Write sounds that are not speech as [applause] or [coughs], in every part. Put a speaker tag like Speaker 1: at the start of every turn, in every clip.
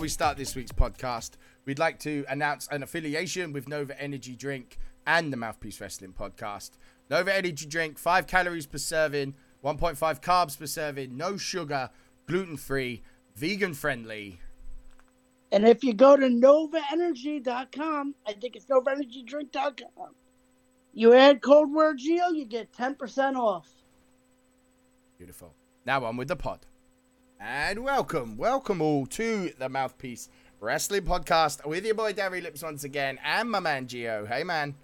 Speaker 1: before we start this week's podcast, we'd like to announce an affiliation with Nova Energy Drink and the Mouthpiece Wrestling Podcast. Nova Energy Drink, five calories per serving, 1.5 carbs per serving, no sugar, gluten free, vegan friendly.
Speaker 2: And if you go to novaenergy.com, I think it's novaenergydrink.com, you add code word Geo, you get 10% off.
Speaker 1: Beautiful. Now on with the pod. And welcome, welcome all to the Mouthpiece Wrestling Podcast with your boy Darry Lips once again and my man Geo. Hey man.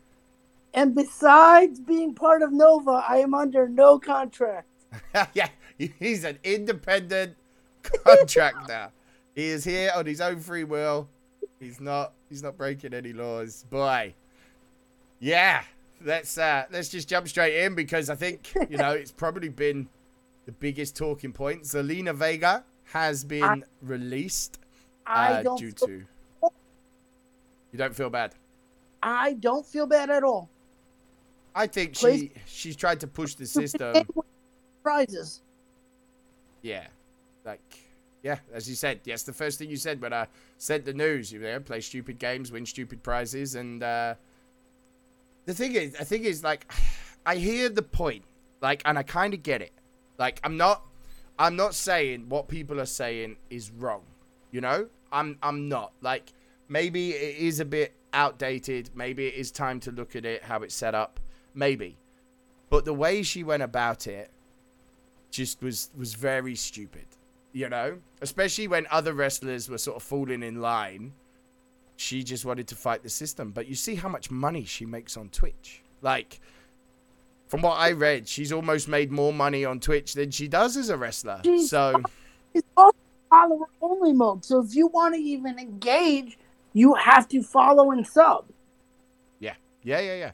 Speaker 2: And besides being part of Nova, I am under no contract. [laughs]
Speaker 1: yeah, he's an independent contractor. he is here on his own free will. He's not he's not breaking any laws. Boy. Yeah. Let's uh let's just jump straight in because I think, you know, it's probably been the biggest talking point. Zelina Vega has been I, released uh, due to. You don't feel bad.
Speaker 2: I don't feel bad at all.
Speaker 1: I think Please. she she's tried to push the system.
Speaker 2: Prizes.
Speaker 1: Yeah, like yeah, as you said, yes, the first thing you said when I said the news, you know, play stupid games, win stupid prizes, and uh, the thing is, the thing is, like, [sighs] I hear the point, like, and I kind of get it. Like I'm not I'm not saying what people are saying is wrong. You know? I'm I'm not. Like maybe it is a bit outdated. Maybe it is time to look at it how it's set up. Maybe. But the way she went about it just was was very stupid. You know? Especially when other wrestlers were sort of falling in line. She just wanted to fight the system. But you see how much money she makes on Twitch. Like from what I read, she's almost made more money on Twitch than she does as a wrestler. She's so
Speaker 2: it's also follower only mode. So if you want to even engage, you have to follow and sub.
Speaker 1: Yeah, yeah, yeah, yeah.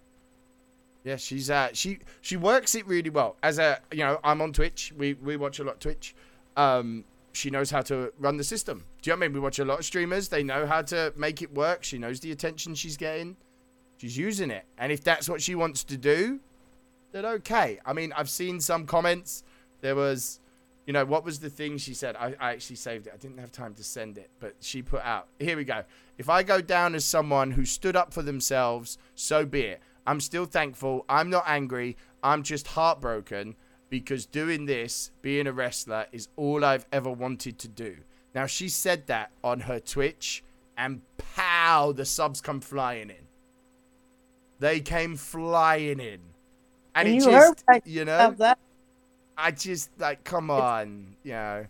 Speaker 1: Yeah, she's uh she she works it really well. As a you know, I'm on Twitch. We we watch a lot of Twitch. Um, she knows how to run the system. Do you know what I mean? We watch a lot of streamers. They know how to make it work. She knows the attention she's getting. She's using it. And if that's what she wants to do, did okay. I mean, I've seen some comments. There was, you know, what was the thing she said? I, I actually saved it. I didn't have time to send it, but she put out. Here we go. If I go down as someone who stood up for themselves, so be it. I'm still thankful. I'm not angry. I'm just heartbroken because doing this, being a wrestler, is all I've ever wanted to do. Now, she said that on her Twitch, and pow, the subs come flying in. They came flying in and, and it you just you know I just like come on, you know.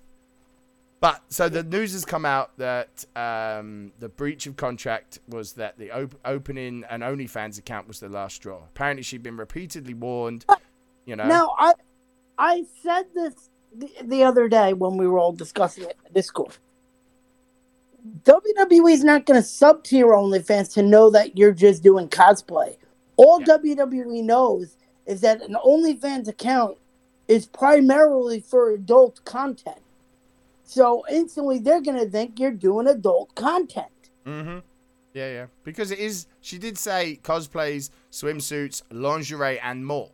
Speaker 1: But so the news has come out that um, the breach of contract was that the op- opening an OnlyFans account was the last straw. Apparently, she'd been repeatedly warned. You know.
Speaker 2: Now I, I said this the, the other day when we were all discussing it in Discord. WWE is not going to sub to your OnlyFans to know that you're just doing cosplay. All yeah. WWE knows is that an OnlyFans account is primarily for adult content. So instantly they're gonna think you're doing adult content.
Speaker 1: Mm-hmm. Yeah, yeah. Because it is she did say cosplays, swimsuits, lingerie, and more.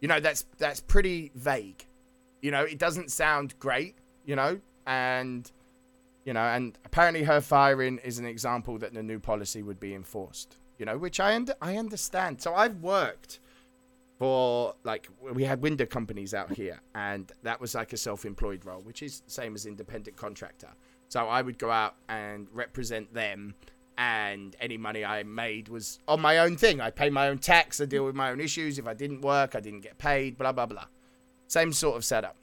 Speaker 1: You know, that's that's pretty vague. You know, it doesn't sound great, you know, and you know, and apparently her firing is an example that the new policy would be enforced. You know, which I under I understand. So I've worked for like we had window companies out here and that was like a self-employed role which is same as independent contractor. So i would go out and represent them and any money i made was on my own thing. I pay my own tax i deal with my own issues. If i didn't work i didn't get paid blah blah blah. Same sort of setup.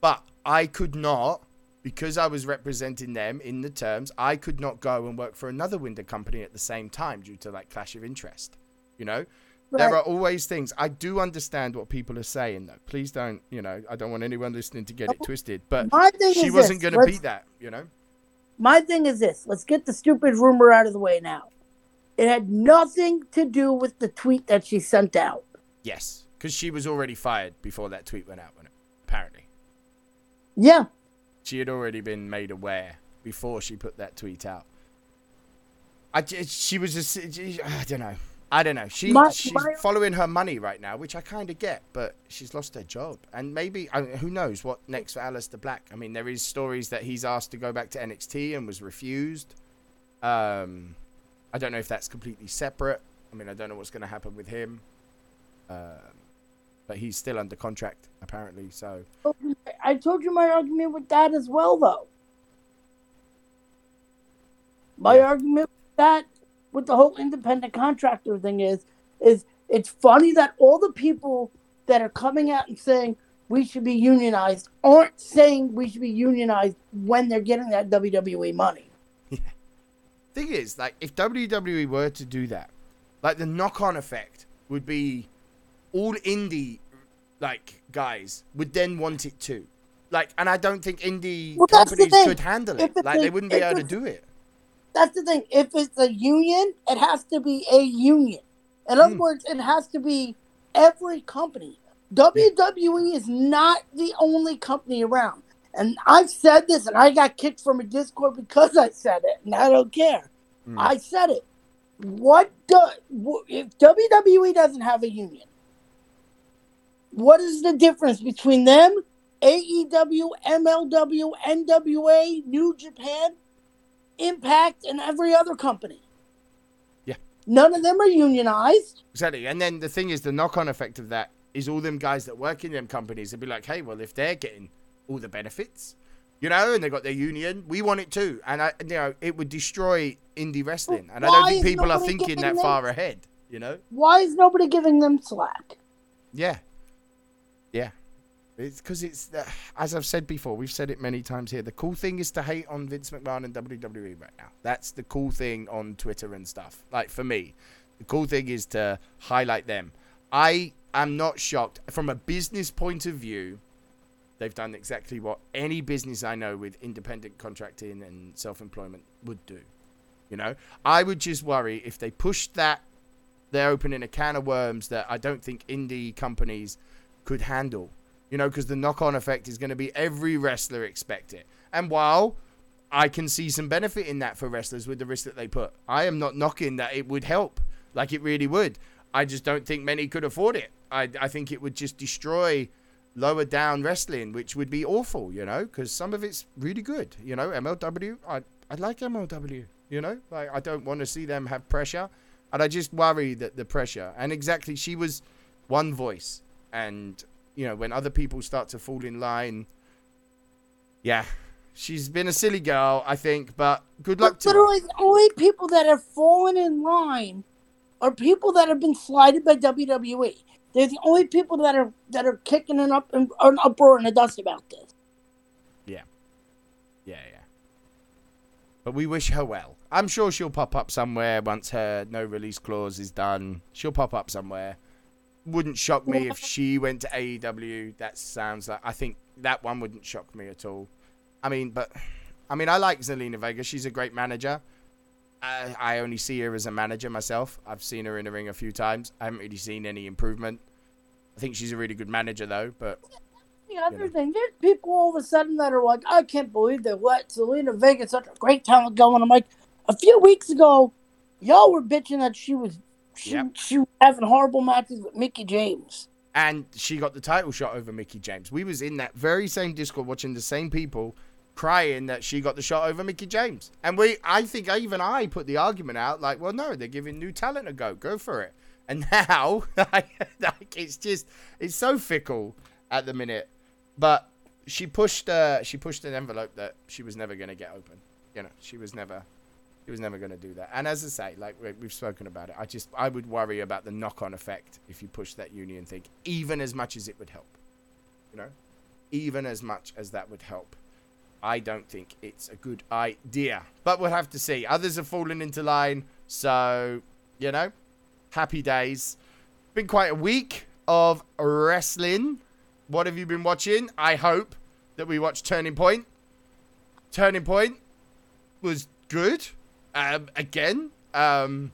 Speaker 1: But i could not because i was representing them in the terms i could not go and work for another window company at the same time due to like clash of interest you know Right. There are always things. I do understand what people are saying, though. Please don't, you know, I don't want anyone listening to get it oh, twisted. But she wasn't going to beat that, you know?
Speaker 2: My thing is this let's get the stupid rumor out of the way now. It had nothing to do with the tweet that she sent out.
Speaker 1: Yes, because she was already fired before that tweet went out, apparently.
Speaker 2: Yeah.
Speaker 1: She had already been made aware before she put that tweet out. I, she was just, I don't know. I don't know. She
Speaker 2: My-
Speaker 1: she's
Speaker 2: my-
Speaker 1: following her money right now, which I kind of get, but she's lost her job, and maybe I mean, who knows what next for Aleister Black? I mean, there is stories that he's asked to go back to NXT and was refused. Um, I don't know if that's completely separate. I mean, I don't know what's going to happen with him. Um, but he's still under contract apparently. So
Speaker 2: I told you my argument with that as well, though. My
Speaker 1: Yeah.
Speaker 2: argument with that, with the whole independent contractor thing, is is it's funny that all the people that are coming out and saying we should be unionized aren't saying we should be unionized when they're getting that WWE money. [laughs]
Speaker 1: thing is, like, if WWE were to do that, like the knock-on effect would be all indie, like guys would then want it too. Like, and I don't think indie
Speaker 2: Well,
Speaker 1: companies could handle it. Like, they wouldn't be able to do it.
Speaker 2: That's the thing. If it's a union, it has to be a union. In other
Speaker 1: Hmm.
Speaker 2: words, it has to be every company. WWE is not the only company around. And I've said this, and I got kicked from a Discord because I said it, and I don't care.
Speaker 1: Hmm.
Speaker 2: I said it. What do if WWE doesn't have a union? What is the difference between them, AEW, MLW, NWA, New Japan, Impact, and every other company?
Speaker 1: Yeah.
Speaker 2: None of them are unionized.
Speaker 1: Exactly. And then the thing is, the knock-on effect of that is all them guys that work in them companies would be like, hey, well, if they're getting all the benefits, you know, and they got their union, we want it too. And I, you know, it would destroy indie wrestling. And I don't think people are thinking that
Speaker 2: them-
Speaker 1: far ahead. You know?
Speaker 2: Why is nobody giving them slack?
Speaker 1: Yeah. It's because it's, uh, as I've said before, we've said it many times here. The cool thing is to hate on Vince McMahon and WWE right now. That's the cool thing on Twitter and stuff. Like for me, the cool thing is to highlight them. I am not shocked. From a business point of view, they've done exactly what any business I know with independent contracting and self employment would do. You know, I would just worry if they pushed that they're opening a can of worms that I don't think indie companies could handle. You know, because the knock-on effect is going to be every wrestler expect it. And while I can see some benefit in that for wrestlers with the risk that they put, I am not knocking that it would help, like it really would. I just don't think many could afford it. I, I think it would just destroy lower down wrestling, which would be awful, you know, because some of it's really good. You know, MLW, I, I like MLW, you know, like I don't want to see them have pressure. And I just worry that the pressure, and exactly, she was one voice. And, you know, when other people start to fall in line, yeah, she's been a silly girl, I think, but good luck
Speaker 2: But
Speaker 1: to her.
Speaker 2: literally, the only people that have fallen in line are people that have been slighted by WWE. They're the only people that are that are kicking an up an uproar and a dust about this.
Speaker 1: Yeah, yeah, yeah. But we wish her well. I'm sure she'll pop up somewhere once her no release clause is done. She'll pop up somewhere. Wouldn't shock me if she went to AEW. That sounds like I think that one wouldn't shock me at all. I mean, but I mean, I like Zelina Vega. She's a great manager. I, I only see her as a manager myself. I've seen her in the ring a few times. I haven't really seen any improvement. I think she's a really good manager though. But
Speaker 2: The other
Speaker 1: know.
Speaker 2: thing, there's people all of a sudden that are like, I can't believe they let Zelina Vega such a great talent go. And I'm like, a few weeks ago, y'all were bitching that she was she,
Speaker 1: Yep.
Speaker 2: she was having horrible matches with Mickey James.
Speaker 1: and she got the title shot over Mickey James. We was in that very same Discord watching the same people crying that she got the shot over Mickey James. And we I think even I put the argument out like, well no, they're giving new talent a go. Go for it. And [laughs] now like it's just it's so fickle at the minute. But she pushed uh she pushed an envelope that she was never going to get open. You know, she was never he was never going to do that. And as I say, like we- we've spoken about it, I just I would worry about the knock-on effect if you push that union thing, even as much as it would help. You know, even as much as that would help. I don't think it's a good idea. But we'll have to see. Others have fallen into line, so you know, happy days. Been quite a week of wrestling. What have you been watching? I hope that we watched Turning Point. Turning Point was good. Um, again, um,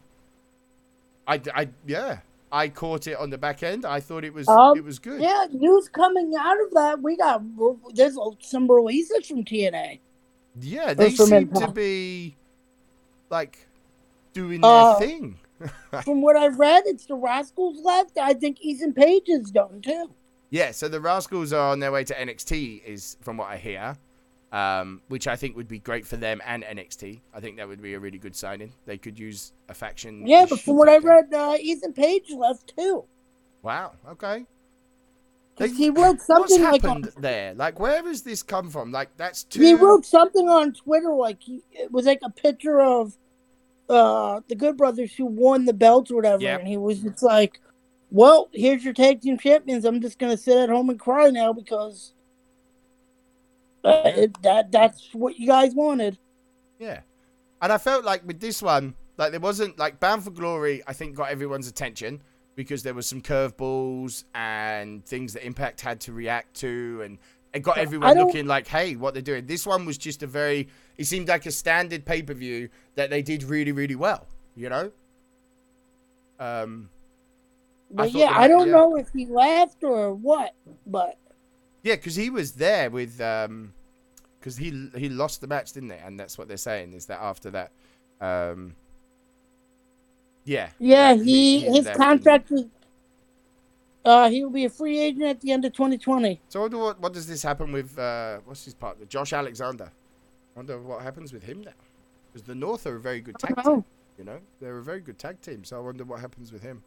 Speaker 1: I, I, yeah, I caught it on the back end. I thought it was,
Speaker 2: Um,
Speaker 1: it was good.
Speaker 2: Yeah, news coming out of that. We got there's some releases from TNA.
Speaker 1: Yeah, they seem to be like doing their
Speaker 2: Uh,
Speaker 1: thing. [laughs]
Speaker 2: from what I've read, it's the Rascals left. I think Ethan Page is done too.
Speaker 1: Yeah, so the Rascals are on their way to NXT, is from what I hear, um, which I think would be great for them and NXT. I think that would be a really good signing. They could use a faction.
Speaker 2: Yeah, but from what I read, uh, Ethan Page left too.
Speaker 1: Wow. Okay.
Speaker 2: They, he wrote something
Speaker 1: what's
Speaker 2: happened
Speaker 1: like on, there? Like, where has this come from? Like, that's too.
Speaker 2: He wrote something on Twitter, like he, it was like a picture of uh the Good Brothers who won the belts or whatever,
Speaker 1: Yep.
Speaker 2: and he was just like, "Well, here's your tag team champions. I'm just gonna sit at home and cry now because it, that that's what you guys wanted."
Speaker 1: Yeah. And I felt like with this one, like there wasn't like Bound for Glory, I think got everyone's attention because there was some curveballs and things that Impact had to react to and it got everyone looking like, hey, what they're doing. This one was just a very it seemed like a standard pay per view that they did really, really well, you know? Um
Speaker 2: But
Speaker 1: thought
Speaker 2: yeah, I don't
Speaker 1: yeah.
Speaker 2: know if he laughed or what, but
Speaker 1: Yeah, because he was there with um, because he he lost the match, didn't they? And that's what they're saying is that after that, um, yeah,
Speaker 2: yeah,
Speaker 1: that
Speaker 2: he his contract was. Uh, he will be a free agent at the end of 2020.
Speaker 1: So I wonder what what does this happen with uh, what's his partner, Josh Alexander? I wonder what happens with him now, because the North are a very good tag team. You know, they're a very good tag team. So I wonder what happens with him.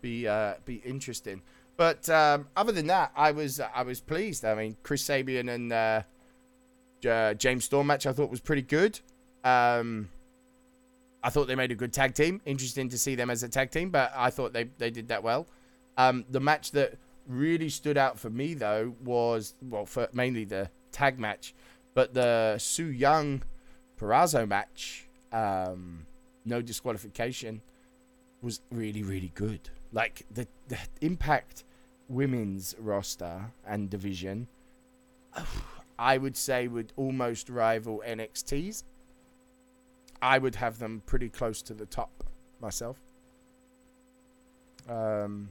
Speaker 1: Be uh, be interesting. But um, other than that, I was I was pleased. I mean, Chris Sabin and uh, J- James Storm match I thought was pretty good. Um, I thought they made a good tag team. Interesting to see them as a tag team, but I thought they they did that well. Um, the match that really stood out for me though was well, for mainly the tag match, but the Su Yung Purrazzo match. Um, no disqualification was really really good like the, the impact women's roster and division i would say would almost rival nxt's i would have them pretty close to the top myself. Um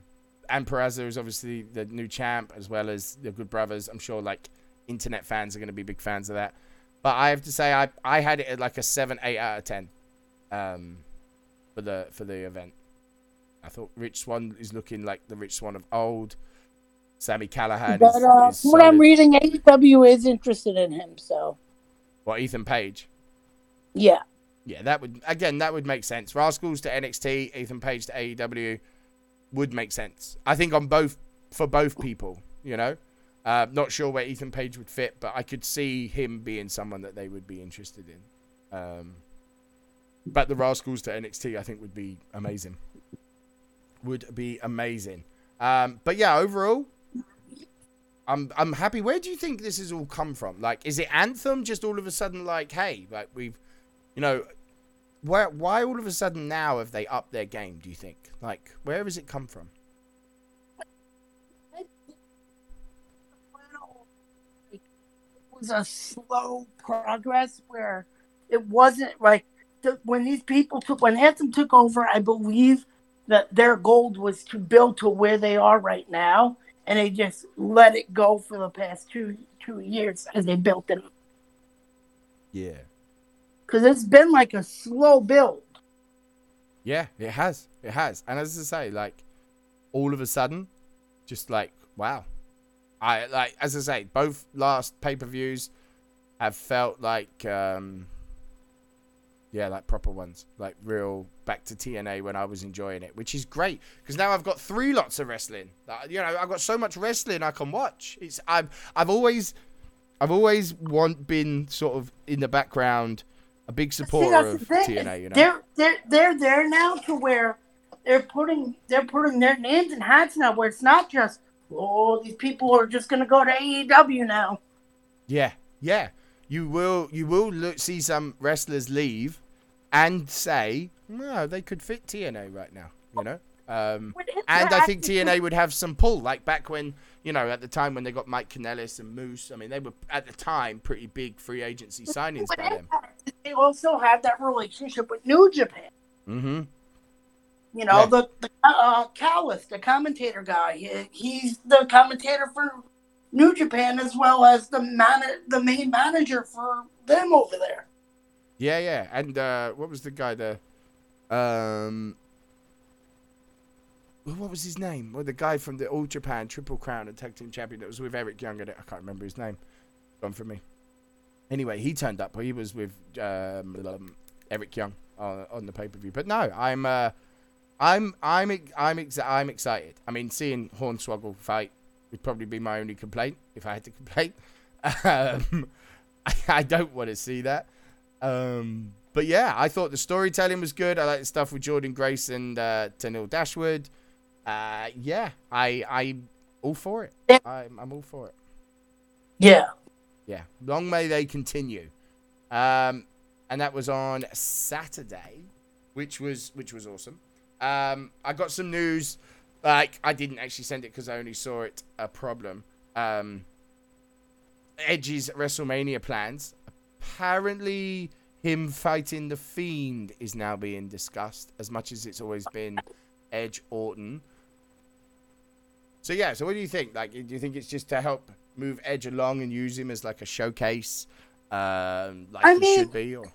Speaker 1: and Purrazzo is obviously the new champ as well as the good brothers. I'm sure like internet fans are going to be big fans of that. But i have to say i i had it at like a 7 8 out of 10 um, for the for the event. I thought Rich Swann is looking like the Rich Swann of old. Sami Callihan
Speaker 2: but
Speaker 1: is,
Speaker 2: uh,
Speaker 1: is
Speaker 2: from what I'm reading, AEW is interested in him. So
Speaker 1: What Ethan Page?
Speaker 2: yeah,
Speaker 1: Yeah, that would again that would make sense. Rascals to NXT, Ethan Page to AEW would make sense. I think on both for both people. You know, uh, not sure where Ethan Page would fit, but I could see him being someone that they would be interested in. Um, but the Rascals to NXT, I think, would be amazing. Would be amazing. Um, but yeah, overall, I'm I'm happy. Where do you think this has all come from? Like, is it Anthem just all of a sudden like, hey, like we've, you know, where why all of a sudden now have they upped their game? Do you think? Like, where has it come from?
Speaker 2: it was a slow progress where it wasn't like when these people took when Anthem took over. I believe that their goal was to build to where they are right now, and they just let it go for the past two two years as they built it.
Speaker 1: Yeah.
Speaker 2: Because it's been like a slow build.
Speaker 1: Yeah, it has. It has. And as I say, like, all of a sudden, just like, wow. I like as I say, both last pay per views have felt like um yeah, like proper ones. Like real back to TNA when I was enjoying it, which is great because now I've got three lots of wrestling. Like, you know, I've got so much wrestling I can watch. It's I've I've always I've always want been sort of in the background a big supporter
Speaker 2: that's
Speaker 1: of. TNA, you know.
Speaker 2: They're they're they're there now to where they're putting they're putting their names in hats now where it's not just oh these people are just gonna go to AEW now.
Speaker 1: Yeah, yeah. You will you will look see some wrestlers leave and say, no, they could fit TNA right now, you know? Um, and? I think TNA would have some pull, like back when, you know, at the time when they got Mike Kanellis and Moose. I mean, they were at the time pretty big free agency signings by them.
Speaker 2: They also have that relationship with New Japan.
Speaker 1: Mm-hmm.
Speaker 2: You know
Speaker 1: Yeah.
Speaker 2: the the uh, Callis, the commentator guy. He, he's the commentator for New Japan as well as the man the main manager for them over there.
Speaker 1: Yeah, yeah. And uh, what was the guy there? Um, what was his name? Well, the guy from the All Japan Triple Crown and Tag Team Champion that was with Eric Young. And I can't remember his name. Gone from me. Anyway, he turned up. He was with um, Eric Young on, on the pay per view. But no, I'm uh, I'm I'm I'm I'm excited. I mean, seeing Hornswoggle fight would probably be my only complaint if I had to complain. [laughs] Um, I, I don't want to see that. Um, but yeah, I thought the storytelling was good. I like the stuff with Jordynne Grace and uh, Tenille Dashwood. Uh, yeah, I I'm all for it.
Speaker 2: Yeah.
Speaker 1: I'm I'm all for it.
Speaker 2: Yeah.
Speaker 1: Yeah, long may they continue. Um, and that was on Saturday, which was which was awesome. Um, I got some news. Like I didn't actually send it because I only saw it a problem. Um, Edge's WrestleMania plans. Apparently, him fighting the Fiend is now being discussed as much as it's always been Edge Orton. So yeah, so what do you think? Like, do you think it's just to help move Edge along and use him as like a showcase, um, like
Speaker 2: I
Speaker 1: he
Speaker 2: mean-
Speaker 1: should be? Or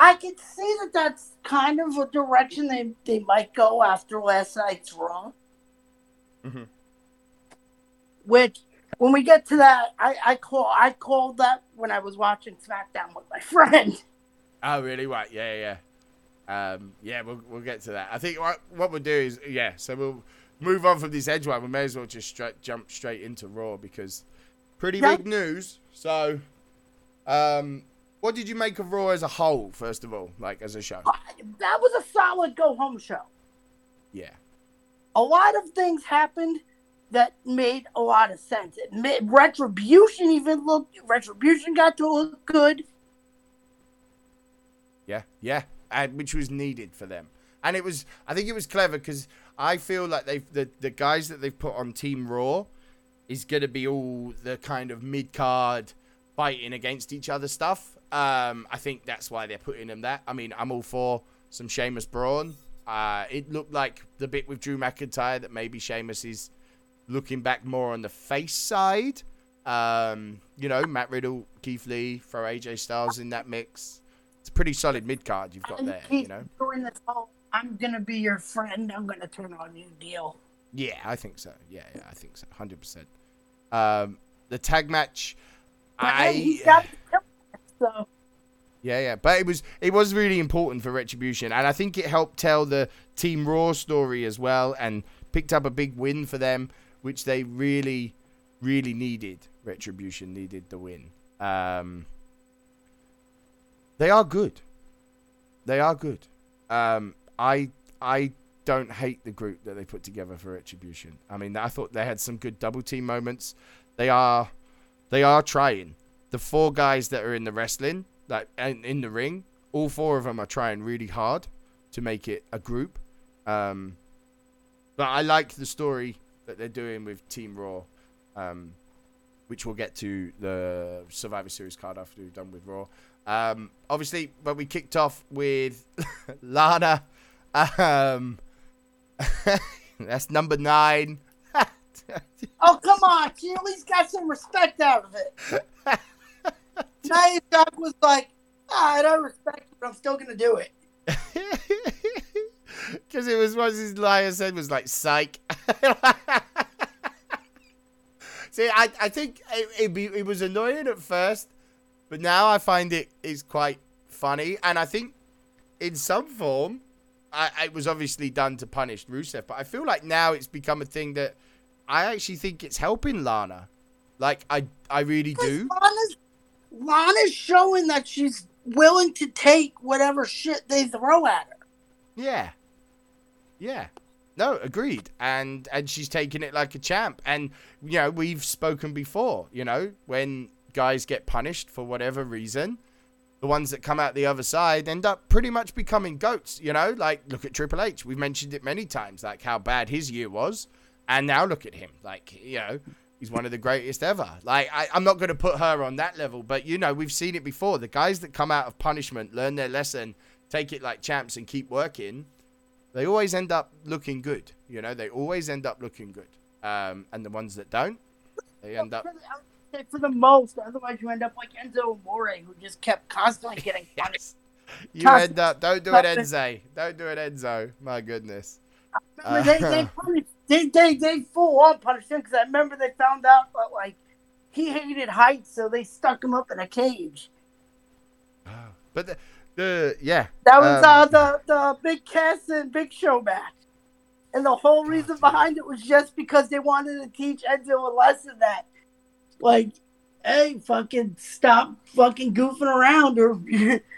Speaker 2: I could see that that's kind of a direction they, they might go after last night's Raw.
Speaker 1: Mhm.
Speaker 2: Which, when we get to that, I, I call I called that when I was watching SmackDown with my [laughs] friend.
Speaker 1: oh, really? Right? Yeah, yeah. yeah. Um, yeah, we'll we'll get to that. I think what what we'll do is yeah, so we'll move on from this Edge one. We may as well just straight jump straight into Raw because pretty
Speaker 2: Yeah.
Speaker 1: big news. So, um, what did you make of Raw as a whole? First of all, like as a show?
Speaker 2: That was a solid go home show.
Speaker 1: Yeah.
Speaker 2: A lot of things happened that made a lot of sense. It made, Retribution even looked. Retribution got to look good.
Speaker 1: Yeah, yeah, and which was needed for them, and it was. I think it was clever because I feel like they've the the guys that they've put on Team Raw is gonna be all the kind of mid card fighting against each other stuff. Um, I think that's why they're putting them that. I mean, I'm all for some Sheamus Braun. Uh, it looked like the bit with Drew McIntyre that maybe Sheamus is looking back more on the face side. Um, you know, Matt Riddle, Keith Lee, throw AJ Styles in that mix. It's a pretty solid mid card you've got there, you know.
Speaker 2: doing this whole "I'm gonna be your friend. I'm gonna turn on you" deal.
Speaker 1: Yeah, I think so. Yeah, yeah, I think so. Hundred percent. Um, the tag match,
Speaker 2: But
Speaker 1: I
Speaker 2: hey, he's got so
Speaker 1: yeah, yeah, but it was it was really important for Retribution, and I think it helped tell the Team Raw story as well, and picked up a big win for them, which they really, really needed. Retribution needed the win. Um, they are good. They are good. Um, I I don't hate the group that they put together for Retribution. I mean, I thought they had some good double team moments. They are they are trying. The four guys that are in the wrestling, like in, in the ring, all four of them are trying really hard to make it a group. Um, but I like the story that they're doing with Team Raw, um, which we'll get to the Survivor Series card after we've done with Raw. Um, obviously, but we kicked off with [laughs] Lana. Um, [laughs] that's number nine. [laughs]
Speaker 2: Oh come on, she at least got some respect out of it. Nia Jax was like, "Alright, I respect it, but I'm still gonna do it." [laughs]
Speaker 1: Because it was what his liar said was like psych. [laughs] See, I, I think it, it, be, it was annoying at first, but now I find it is quite funny, and I think in some form, I, it was obviously done to punish Rusev, but I feel like now it's become a thing that I actually think it's helping Lana. Like I I really do.
Speaker 2: Lana's, Lana's showing that she's willing to take whatever shit they throw at her.
Speaker 1: Yeah. Yeah. No, agreed. And and she's taking it like a champ. And you know, we've spoken before, you know, when guys get punished for whatever reason, the ones that come out the other side end up pretty much becoming goats, you know? Like look at Triple H. We've mentioned it many times, like how bad his year was. And now look at him. Like, you know, he's one of the greatest ever. Like, I, I'm not going to put her on that level, but, you know, we've seen it before. The guys that come out of punishment, learn their lesson, take it like champs, and keep working, they always end up looking good. You know, they always end up looking good. Um, and the ones that don't, they end up.
Speaker 2: For the, I would say for the most, otherwise you end up like Enzo Amore, who just kept constantly [laughs] getting punished.
Speaker 1: Yes. You end up. Don't do it, Enzo. Don't do it, Enzo. My goodness.
Speaker 2: Remember, they, they,
Speaker 1: Uh, [laughs]
Speaker 2: punished- they, they, they full on punished him because I remember they found out that, like, he hated heights, so they stuck him up in a cage.
Speaker 1: but the, the yeah.
Speaker 2: That was
Speaker 1: um,
Speaker 2: uh, the, the Big Cass and Big Show match. And the whole reason behind it was just because they wanted to teach Enzo a lesson that, like, hey, fucking stop fucking goofing around, or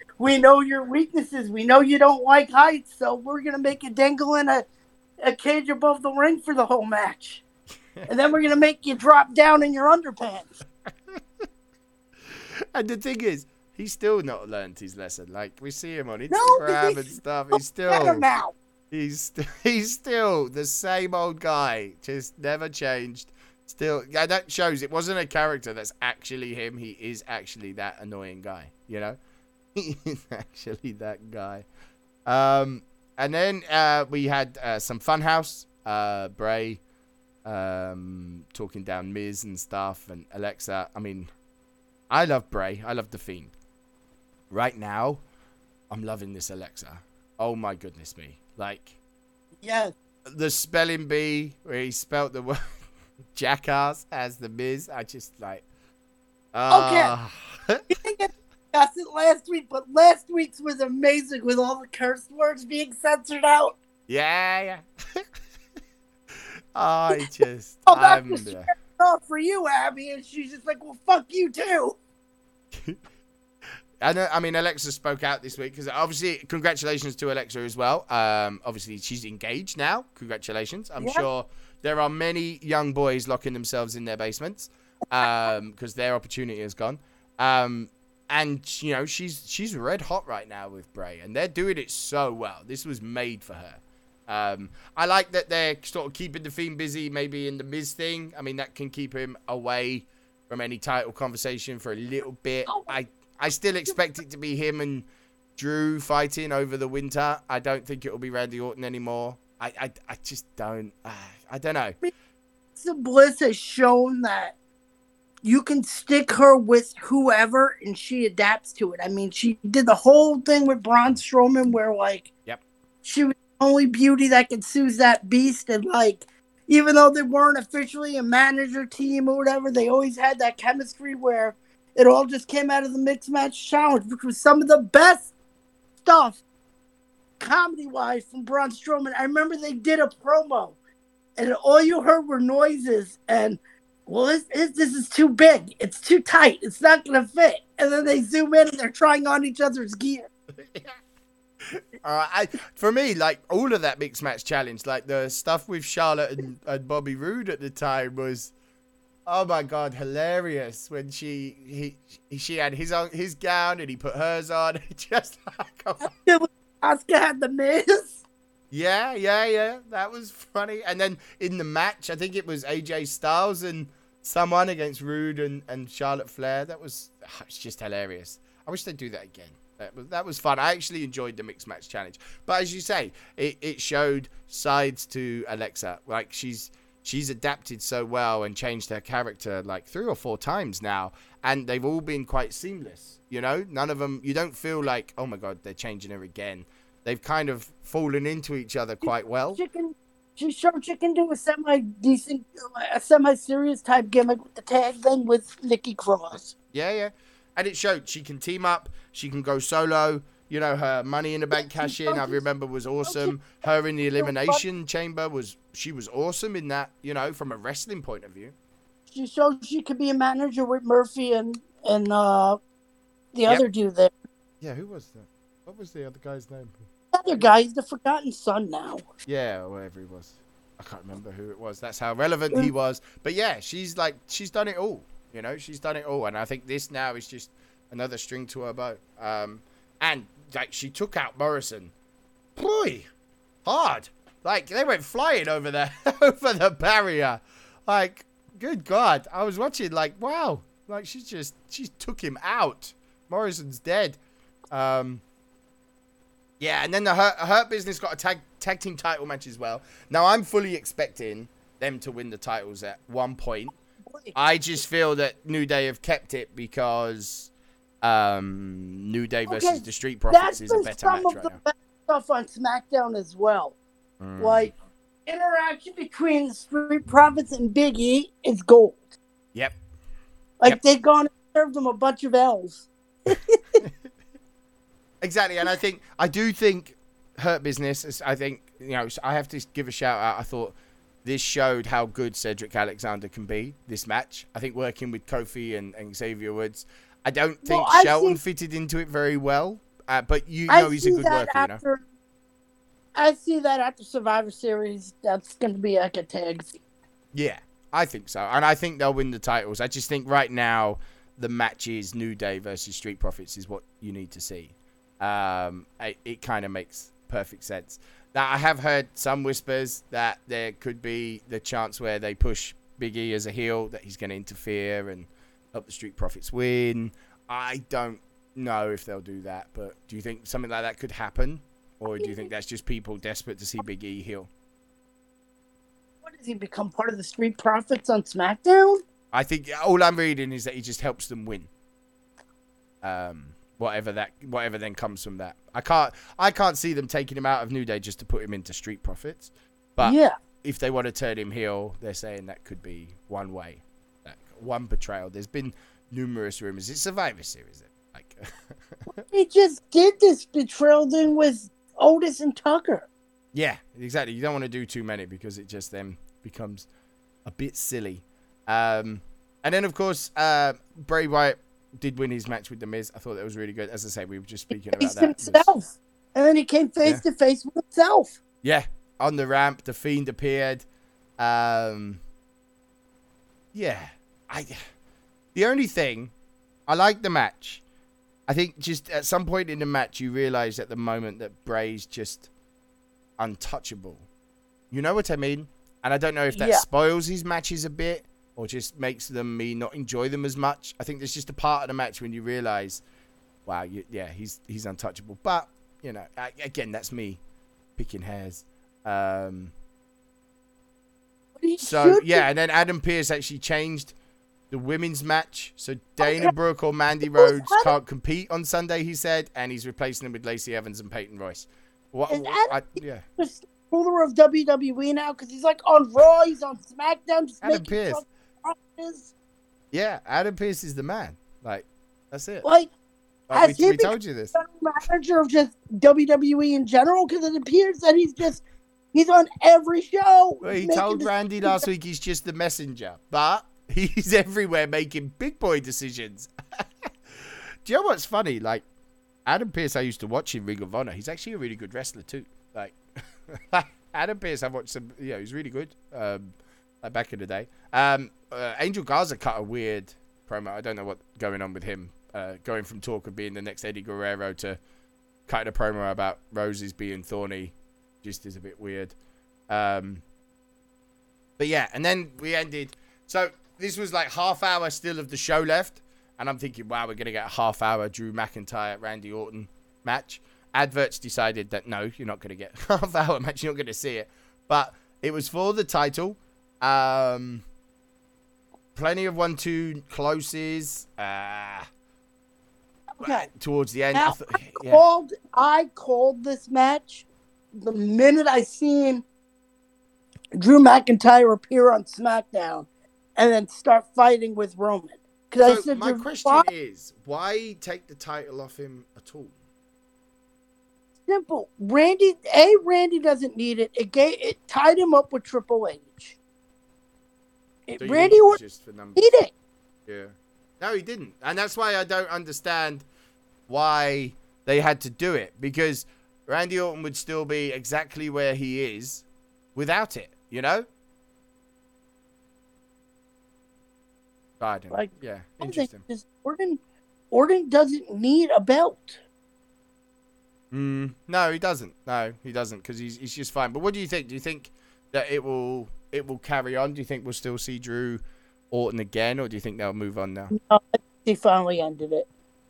Speaker 2: [laughs] we know your weaknesses. We know you don't like heights, so we're gonna make you dangle in a, a cage above the ring for the whole match, and then we're gonna make you drop down in your underpants. [laughs]
Speaker 1: And the thing is, he's still not learned his lesson. Like we see him on
Speaker 2: No,
Speaker 1: Instagram
Speaker 2: he's
Speaker 1: and stuff. He's still
Speaker 2: now.
Speaker 1: he's [laughs] he's still the same old guy, just never changed. Still, yeah, that shows it wasn't a character that's actually him. He is actually that annoying guy. You know, [laughs] he is actually that guy. Um, and then uh, we had uh, some Funhouse, uh, Bray, um, talking down Miz and stuff, and Alexa. I mean, I love Bray. I love the Fiend. Right now, I'm loving this Alexa. Oh my goodness me! Like
Speaker 2: yeah,
Speaker 1: the spelling bee where he spelt the [laughs] word jackass as the Miz. I just like. Uh,
Speaker 2: We didn't get to discuss it last week, but last week's was amazing with all the curse words being censored out.
Speaker 1: yeah, yeah. [laughs] I [laughs] just.
Speaker 2: Oh, that's
Speaker 1: I'm,
Speaker 2: the. Oh, for you, Abby, and she's just like, well, fuck you too. [laughs]
Speaker 1: I know. I mean, Alexa spoke out this week because obviously, congratulations to Alexa as well. Um, obviously, she's engaged now. Congratulations. I'm
Speaker 2: Yeah.
Speaker 1: sure there are many young boys locking themselves in their basements because their opportunity is gone. Um, and you know, she's she's red hot right now with Bray, and they're doing it so well. This was made for her. Um, I like that they're sort of keeping the Fiend busy, maybe in the Miz thing. I mean, that can keep him away from any title conversation for a little bit. I I still expect it to be him and Drew fighting over the winter. I don't think it will be Randy Orton anymore. I I, I just don't. Uh, I don't know.
Speaker 2: Alexa Bliss has shown that you can stick her with whoever and she adapts to it. I mean, she did the whole thing with Braun Strowman where, like,
Speaker 1: Yep.
Speaker 2: she was the only beauty that could soothe that beast. And, like, even though they weren't officially a manager team or whatever, they always had that chemistry where it all just came out of the mixed match challenge, which was some of the best stuff comedy wise from Braun Strowman. I remember they did a promo and all you heard were noises and well this, this, this is too big. It's too tight. It's not gonna fit. And then they zoom in and they're trying on each other's gear. [laughs]
Speaker 1: Uh, I, for me, like all of that mixed match challenge, like the stuff with Charlotte and, and Bobby Roode at the time was, oh my god, hilarious. When she he she had his own his gown and he put hers on, [laughs] just like oh, [laughs]
Speaker 2: Oscar had the miz.
Speaker 1: Yeah, yeah, yeah, that was funny. And then in the match, I think it was AJ Styles and someone against Roode and, and Charlotte Flair. That was ah, it's just hilarious. I wish they'd do that again. That was that was fun. I actually enjoyed the mixed match challenge. But as you say, it, it showed sides to Alexa. Like she's she's adapted so well and changed her character like three or four times now, and they've all been quite seamless. You know, none of them. You don't feel like oh my god they're changing her again. They've kind of fallen into each other quite well.
Speaker 2: can she showed she can do a semi decent a semi serious type gimmick with the tag thing with Nikki Cross
Speaker 1: Yeah, yeah. And it showed she can team up, she can go solo. You know, her money in the bank cash in, I remember was awesome. Her in the elimination chamber was she was awesome in that, you know, from a wrestling point of view.
Speaker 2: she showed she could be a manager with Murphy and and uh the
Speaker 1: Yep.
Speaker 2: other dude there
Speaker 1: Yeah, who was that? What was the other guy's name?
Speaker 2: The other guy he's the forgotten son now
Speaker 1: Yeah, whatever he was. I can't remember who it was. That's how relevant he was. But yeah, she's like she's done it all. You know, she's done it all, and I think this now is just another string to her bow. Um, and like she took out Morrison, boy, hard. Like they went flying over the [laughs] over the barrier. Like, good God, I was watching. Like, wow, like she just she took him out. Morrison's dead. Um, yeah, and then the Hurt, Hurt Business got a tag tag team title match as well. Now I'm fully expecting them to win the titles at one point. I just feel that New Day have kept it because um, New Day versus
Speaker 2: Okay,
Speaker 1: the Street Profits is a better
Speaker 2: some
Speaker 1: match
Speaker 2: of
Speaker 1: right
Speaker 2: the
Speaker 1: now.
Speaker 2: best stuff on SmackDown as well.
Speaker 1: Mm.
Speaker 2: Like interaction between the Street Profits and Big E is gold.
Speaker 1: Yep.
Speaker 2: Like
Speaker 1: Yep.
Speaker 2: they've gone and served them a bunch of L's. [laughs]
Speaker 1: Exactly, and I think I do think Hurt Business. I think you know I have to give a shout out. I thought this showed how good Cedric Alexander can be. This match, I think working with Kofi and, and Xavier Woods. I don't think
Speaker 2: Well,
Speaker 1: Shelton
Speaker 2: see-
Speaker 1: fitted into it very well, uh, but you
Speaker 2: I
Speaker 1: know he's a good worker. You know.
Speaker 2: I see that after Survivor Series, that's going to be like a tag.
Speaker 1: Yeah, I think so, and I think they'll win the titles. I just think right now the match is New Day versus Street Profits is what you need to see. Um, it, it kind of makes perfect sense. Now I have heard some whispers that there could be the chance where they push Big E as a heel, that he's going to interfere and help the Street Profits win. I don't know if they'll do that, but do you think something like that could happen, or do you think that's just people desperate to see Big E heel?
Speaker 2: What does he become part of the Street Profits on SmackDown?
Speaker 1: I think all I'm reading is that he just helps them win. Um, whatever that, whatever then comes from that. I can't, I can't see them taking him out of New Day just to put him into Street Profits. But
Speaker 2: yeah,
Speaker 1: if they want to turn him heel, they're saying that could be one way, like one betrayal. There's been numerous rumors. It's Survivor Series, like. [laughs]
Speaker 2: he just did this betrayal thing with Otis and Tucker.
Speaker 1: Yeah, exactly. You don't want to do too many because it just then becomes a bit silly. Um, and then of course, uh, Bray Wyatt did win his match with the Miz. I thought that was really good. As I say, we were just speaking about that.
Speaker 2: Himself, and then he came face to face with himself.
Speaker 1: yeah, on the ramp, the Fiend appeared. Um, yeah, I. The only thing, I like the match. I think just at some point in the match, you realize at the moment that Bray's just untouchable. You know what I mean? And I don't know if that
Speaker 2: Yeah.
Speaker 1: spoils his matches a bit or just makes them me not enjoy them as much. I think there's just a part of the match when you realize, wow, you, yeah, he's he's untouchable. But you know, I, again, that's me picking hairs. Um, so yeah, and then Adam Pearce actually changed the women's match. So Dana
Speaker 2: yeah.
Speaker 1: Brooke or Mandy
Speaker 2: Rose
Speaker 1: can't compete on Sunday. He said, and he's replacing them with Lacey Evans and Peyton Royce. What?
Speaker 2: Is
Speaker 1: I,
Speaker 2: Adam
Speaker 1: yeah,
Speaker 2: the ruler of WWE now because he's like on Raw, he's on SmackDown, just
Speaker 1: Adam Pearce.
Speaker 2: Promises.
Speaker 1: yeah. Adam Pearce is the man. Like that's it.
Speaker 2: Like
Speaker 1: Like,
Speaker 2: has
Speaker 1: we,
Speaker 2: he
Speaker 1: we told you this.
Speaker 2: manager of just WWE in general because it appears that he's just he's on every show.
Speaker 1: Well, he told. Randy last week he's just the messenger, but [laughs] he's everywhere making big boy decisions. [laughs] Do you know what's funny? Like Adam Pearce, I used to watch in Ring of Honor. He's actually a really good wrestler too. Like [laughs] Adam Pearce, I've watched some. Yeah, he's really good. Um, like back in the day. Um, uh, Angel Garza cut a weird promo. I don't know what's going on with him. Uh, going from talk of being the next Eddie Guerrero to cutting a promo about roses being thorny, just is a bit weird. Um, but yeah, and then we ended. So this was like half hour still of the show left, and I'm thinking, wow, we're gonna get a half hour Drew McIntyre Randy Orton match. Adverts decided that no, you're not gonna get [laughs] half hour match. You're not gonna see it, but it was for the title. Um, plenty of one two closes. Uh,
Speaker 2: Okay.
Speaker 1: towards the end, I
Speaker 2: Now,
Speaker 1: thought-
Speaker 2: I
Speaker 1: yeah.
Speaker 2: called I called this match the minute I seen Drew McIntyre appear on SmackDown and then start fighting with Roman. Because I said,
Speaker 1: my
Speaker 2: "There's
Speaker 1: question
Speaker 2: five
Speaker 1: is, why take the title off him at all?
Speaker 2: simple. Randy, a Randy doesn't need it. It gave, it tied him up with Triple H.
Speaker 1: So
Speaker 2: Randy
Speaker 1: it just for numbers?
Speaker 2: need it.
Speaker 1: Yeah. No, he didn't. And that's why I don't understand why they had to do it. Because Randy Orton would still be exactly where he is without it, you know? I don't know.
Speaker 2: Like,
Speaker 1: yeah, interesting.
Speaker 2: just Orton, Orton doesn't need a belt.
Speaker 1: Mm, no, he doesn't. No, he doesn't because he's, he's just fine. But what do you think? Do you think that it will it will carry on? Do you think we'll still see Drew Orton again, or do you think they'll move on now?
Speaker 2: No, they finally ended it.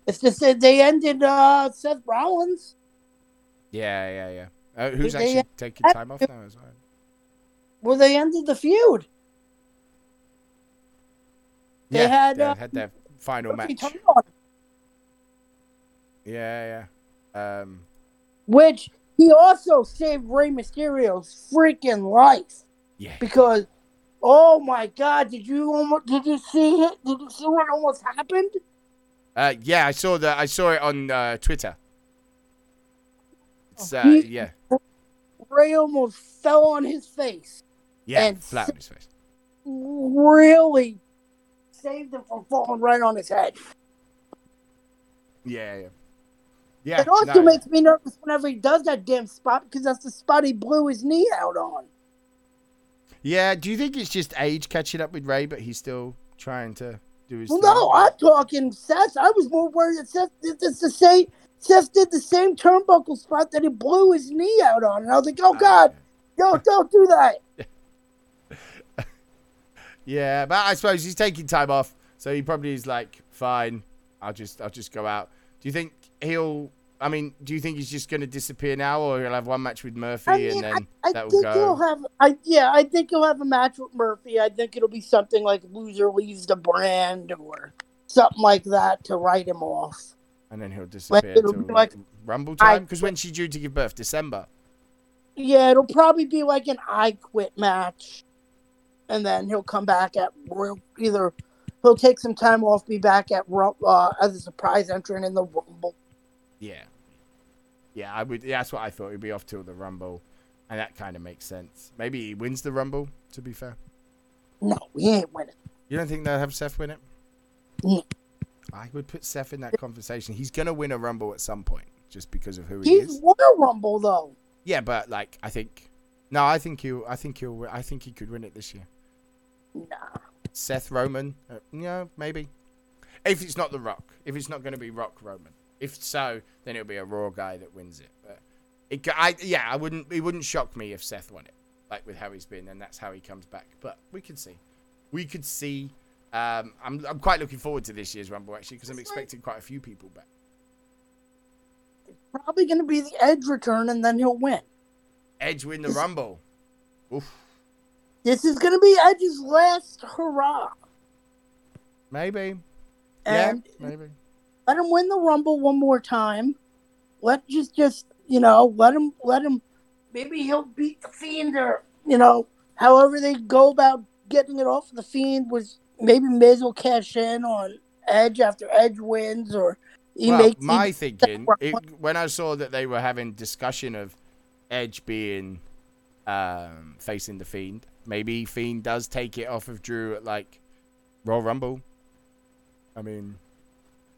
Speaker 2: It's just that they ended uh, Seth Rollins.
Speaker 1: Yeah, yeah, yeah. Uh, who's
Speaker 2: They-
Speaker 1: actually taking time off now as well?
Speaker 2: Well, they ended the feud. They
Speaker 1: yeah,
Speaker 2: had,
Speaker 1: they
Speaker 2: uh,
Speaker 1: had their final match. Yeah, yeah. Um,
Speaker 2: Which he also saved Rey Mysterio's freaking life
Speaker 1: Yeah.
Speaker 2: because, oh my God, did you almost did you see it? Did you see what almost happened?
Speaker 1: Uh, yeah, I saw that. I saw it on uh, Twitter. It's uh,
Speaker 2: He-
Speaker 1: yeah,
Speaker 2: Rey almost fell on his face.
Speaker 1: yeah,
Speaker 2: and
Speaker 1: flat on his face.
Speaker 2: Really saved him from falling right on his head.
Speaker 1: Yeah, yeah, yeah.
Speaker 2: it also
Speaker 1: no,
Speaker 2: makes me nervous whenever he does that damn spot because that's the spot he blew his knee out on.
Speaker 1: Yeah, do you think it's just age catching up with Rey, but he's still trying to do his?
Speaker 2: Well,
Speaker 1: thing?
Speaker 2: no, I'm talking Seth. I was more worried that Seth did this the same. Seth did the same turnbuckle spot that he blew his knee out on, and I was like, "Oh ah, God, no, don't do that." [laughs]
Speaker 1: Yeah, but I suppose he's taking time off, so he probably is like, fine, I'll just I'll just go out. Do you think he'll? I mean, do you think he's just going to disappear now, or he'll have one match with Murphy
Speaker 2: I
Speaker 1: and then
Speaker 2: I
Speaker 1: that will
Speaker 2: think
Speaker 1: go?
Speaker 2: he'll have. I yeah, I think he'll have a match with Murphy. I think it'll be something like loser leaves the brand or something like that to write him off.
Speaker 1: and then he'll disappear
Speaker 2: it'll be like-
Speaker 1: Rumble time. Because when she due to give birth? December.
Speaker 2: Yeah, it'll probably be like an I quit match, and then he'll come back at Either he'll take some time off, be back at uh, as a surprise entrant in the Rumble.
Speaker 1: Yeah, yeah, I would. Yeah, that's what I thought. He'd be off till the Rumble, and that kind of makes sense. Maybe he wins the Rumble. To be fair,
Speaker 2: No, he ain't winning.
Speaker 1: you don't think they'll have Seth win it?
Speaker 2: No.
Speaker 1: I would put Seth in that conversation. He's gonna win a Rumble at some point, just because of who he
Speaker 2: He's
Speaker 1: is.
Speaker 2: won a Rumble though.
Speaker 1: Yeah, but like I think, no, I think he'll. I think he'll. I think he could win it this year.
Speaker 2: Nah.
Speaker 1: Seth Roman, uh, yeah, maybe. If it's not The Rock, if it's not going to be Rock Roman, if so, then it'll be a Raw guy that wins it. But it, I, yeah, I wouldn't. It wouldn't shock me if Seth won it, like with how he's been, and that's how he comes back. But we could see, we could see. Um, I'm, I'm quite looking forward to this year's Rumble actually because I'm expecting quite a few people back.
Speaker 2: It's probably going to be the Edge return, and then he'll win.
Speaker 1: Edge win the Rumble. Oof,
Speaker 2: This is going to be Edge's last hurrah,
Speaker 1: maybe.
Speaker 2: and
Speaker 1: yeah, maybe.
Speaker 2: Let him win the Rumble one more time. Let just just you know let him let him. Maybe he'll beat the Fiend or you know however they go about getting it off the Fiend was maybe Miz will cash in on Edge after Edge wins or he
Speaker 1: well,
Speaker 2: makes
Speaker 1: my thinking it, when I saw that they were having discussion of Edge being um, facing the Fiend, maybe Fiend does take it off of Drew at like Royal Rumble. I mean,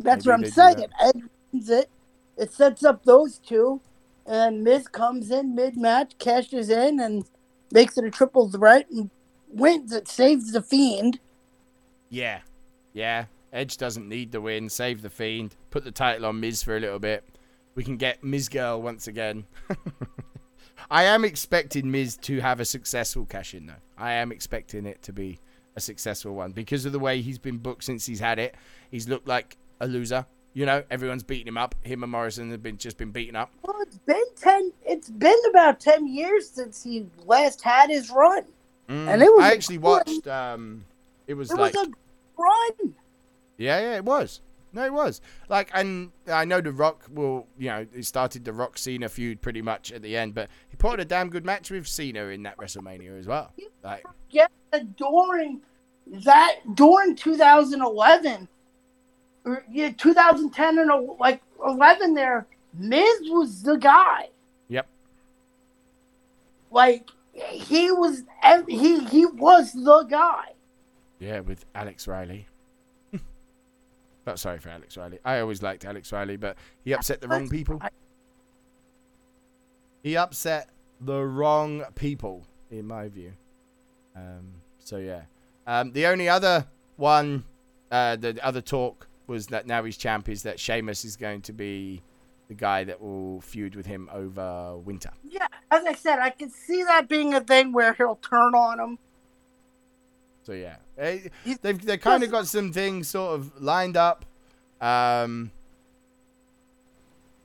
Speaker 2: That's
Speaker 1: maybe
Speaker 2: what I'm saying. Edge wins it. It sets up those two, and Miz comes in mid match, cashes in, and makes it a triple threat and wins. It saves the Fiend.
Speaker 1: yeah, yeah. Edge doesn't need the win. Save the Fiend. Put the title on Miz for a little bit. We can get Miz Girl once again. [laughs] I am expecting Miz to have a successful cash in though. I am expecting it to be a successful one because of the way he's been booked since he's had it. He's looked like a loser. You know, everyone's beating him up. Him and Morrison have been just been beaten up.
Speaker 2: Well, it's been ten. It's been about ten years since he last had his run. And it was
Speaker 1: I actually watched. Um, it was
Speaker 2: It
Speaker 1: like
Speaker 2: was a run.
Speaker 1: Yeah, yeah, it was. No, it was. Like, and I know The Rock will, you know, he started the Rock Cena feud pretty much at the end, but he put on a damn good match with Cena in that WrestleMania as well. Like,
Speaker 2: Yeah, during that during 2011, or, yeah, 2010 and uh, like 11, there Miz was the guy.
Speaker 1: Yep.
Speaker 2: Like he was, he he was the guy.
Speaker 1: yeah, with Alex Riley. [laughs] but sorry for Alex Riley. I always liked Alex Riley, but he upset the wrong people. He upset the wrong people, in my view. Um, so yeah. Um, the only other one, uh, the other talk was that now he's champ is that Sheamus is going to be the guy that will feud with him over Winter.
Speaker 2: Yeah, as I said, I can see that being a thing where he'll turn on him.
Speaker 1: So yeah, they've they kind of got some things sort of lined up. Um,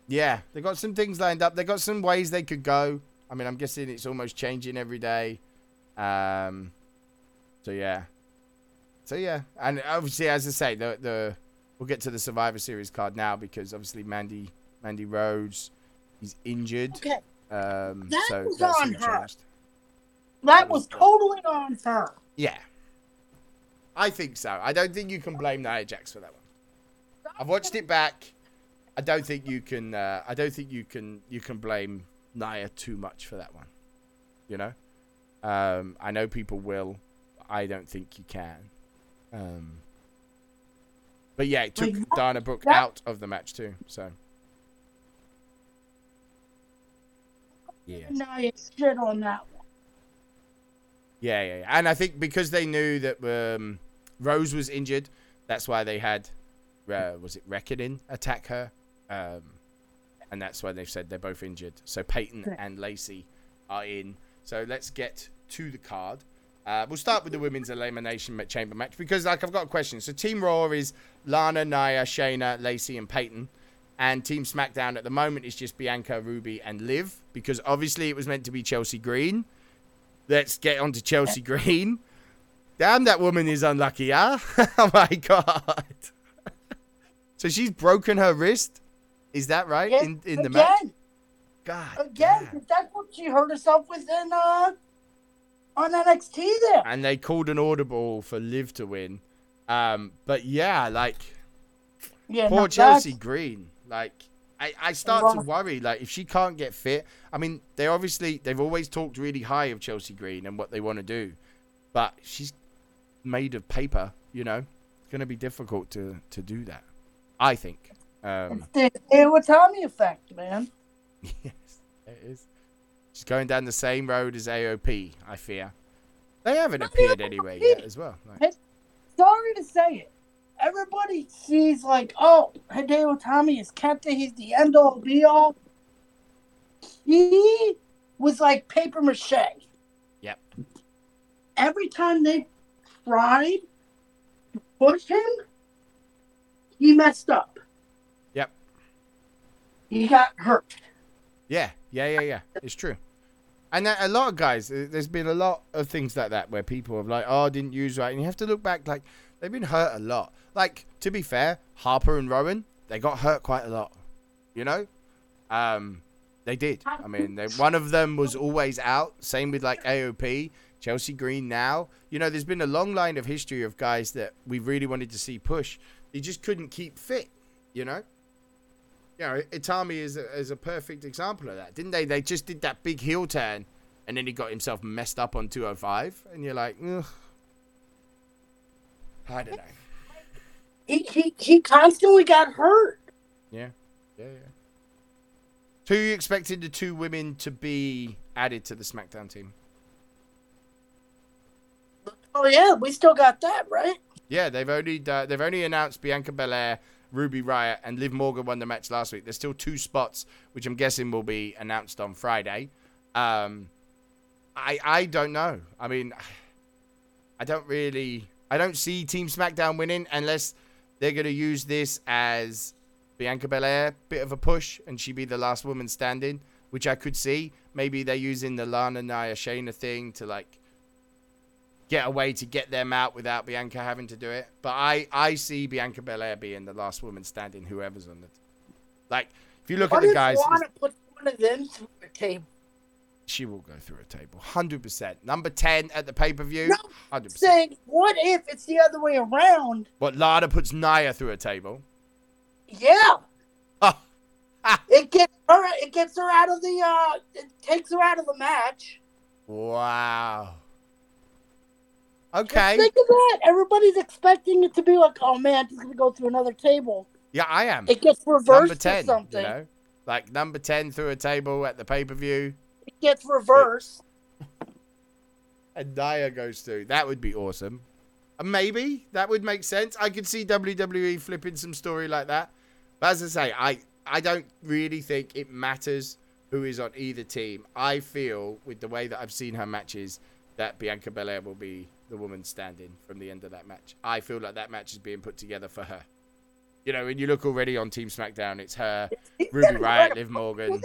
Speaker 1: yeah, they got some things lined up. They got some ways they could go. I mean, I'm guessing it's almost changing every day. Um, so yeah, so yeah, and obviously, as I say, the the we'll get to the Survivor Series card now because obviously Mandy Mandy Rose, is injured.
Speaker 2: Okay,
Speaker 1: Um,
Speaker 2: That
Speaker 1: so
Speaker 2: was
Speaker 1: that's
Speaker 2: on her.
Speaker 1: changed.
Speaker 2: That
Speaker 1: was
Speaker 2: was totally on her.
Speaker 1: Yeah. I think so. I don't think you can blame Nia Jax for that one. I've watched it back. I don't think you can. Uh, I don't think you can. You can blame Nia too much for that one. You know. Um, I know people will. I don't think you can. Um, but yeah, it took
Speaker 2: Like,
Speaker 1: Dana Brooke
Speaker 2: that-
Speaker 1: out of the match too. So. Yeah.
Speaker 2: Now you shit on that one.
Speaker 1: Yeah, yeah, yeah. And I think because they knew that um, Rose was injured, that's why they had, uh, was it Reckoning attack her? Um, and that's why they've said they're both injured. So Peyton and Lacey are in. So let's get to the card. Uh, we'll start with the women's elimination chamber match because, like, I've got a question. So Team Raw is Lana, Nia, Shayna, Lacey, and Peyton. And Team SmackDown at the moment is just Bianca, Ruby, and Liv because obviously it was meant to be Chelsea Green. Let's get on to Chelsea Green. Damn, that woman is unlucky, huh? [laughs] oh my god. [laughs] so she's broken her wrist. Is that right?
Speaker 2: Yeah,
Speaker 1: in in the match?
Speaker 2: again,
Speaker 1: God.
Speaker 2: again,
Speaker 1: damn.
Speaker 2: that's what she hurt herself with in uh on NXT there.
Speaker 1: And they called an audible for Liv to win. Um, but yeah, like
Speaker 2: Yeah,
Speaker 1: poor Chelsea Green. Like I, I start to worry. Like if she can't get fit, I mean, they obviously they've always talked really high of Chelsea Green and what they want to do, but she's made of paper. You know, it's gonna be difficult to to do that. I think. Um,
Speaker 2: It's the Iwatani effect, man. [laughs]
Speaker 1: yes, it is. She's going down the same road as AOP. I fear. They haven't appeared anywhere yet, as well. Like,
Speaker 2: Sorry to say it. Everybody sees like, oh, Hideo Itami is Kenta. He's the end all be all. He was like paper mache.
Speaker 1: Yep.
Speaker 2: Every time they tried to push him, he messed up.
Speaker 1: Yep.
Speaker 2: He got hurt.
Speaker 1: Yeah, yeah, yeah, yeah. It's true. And a lot of guys, uh, there's been a lot of things like that where people have like, oh, I didn't use right, and you have to look back. Like they've been hurt a lot. Like to be fair, Harper and Rowan, they got hurt quite a lot. You know, um, they did. I mean, they, one of them was always out. Same with like AOP, Chelsea Green. Now, you know, there's been a long line of history of guys that we really wanted to see push. They just couldn't keep fit. You know. You know, Itami is a, is a perfect example of that, didn't they? They just did that big heel turn, and then he got himself messed up on 205, and you're like, Ugh. I don't know.
Speaker 2: He, he, he constantly got hurt.
Speaker 1: Yeah, yeah, yeah. So you expected the two women to be added to the SmackDown team?
Speaker 2: Oh yeah, we still got that right.
Speaker 1: Yeah, they've only uh, they've only announced Bianca Belair, Ruby Riot, and Liv Morgan won the match last week. There's still two spots, which I'm guessing will be announced on Friday. Um, I I don't know. I mean, I don't really I don't see Team SmackDown winning unless they're gonna use this as Bianca Belair bit of a push and she be the last woman standing, which I could see. Maybe they're using the Lana Nia Shayna thing to like get a way to get them out without Bianca having to do it. But I, I see Bianca Belair being the last woman standing, whoever's on it. Like, if you look at the guys,
Speaker 2: Lana put one of them through the table?
Speaker 1: she will go through a table. 100%. Number 10 at the pay per view.
Speaker 2: No,
Speaker 1: 100%.
Speaker 2: Saying, what if it's the other way around?
Speaker 1: But Lana puts Nia through a table.
Speaker 2: Yeah,
Speaker 1: Oh, [laughs]
Speaker 2: it gets her. It gets her out of the. uh It takes her out of the match.
Speaker 1: wow.
Speaker 2: Just
Speaker 1: Okay.
Speaker 2: think of that. Everybody's expecting it to be like, oh man, he's gonna go through another table.
Speaker 1: Yeah, I am.
Speaker 2: It gets reversed
Speaker 1: Number
Speaker 2: or something.
Speaker 1: You know? Like number 10 through a table at the pay per view.
Speaker 2: It gets reversed. [laughs]
Speaker 1: and Nia goes through. That would be awesome. And maybe that would make sense. I could see WWE flipping some story like that. But as I say, I, I don't really think it matters who is on either team. I feel, with the way that I've seen her matches, that Bianca Belair will be the woman standing from the end of that match. I feel like that match is being put together for her. You know, when you look already on Team SmackDown, it's her,
Speaker 2: He's
Speaker 1: Ruby
Speaker 2: getting
Speaker 1: Riot, Liv Morgan,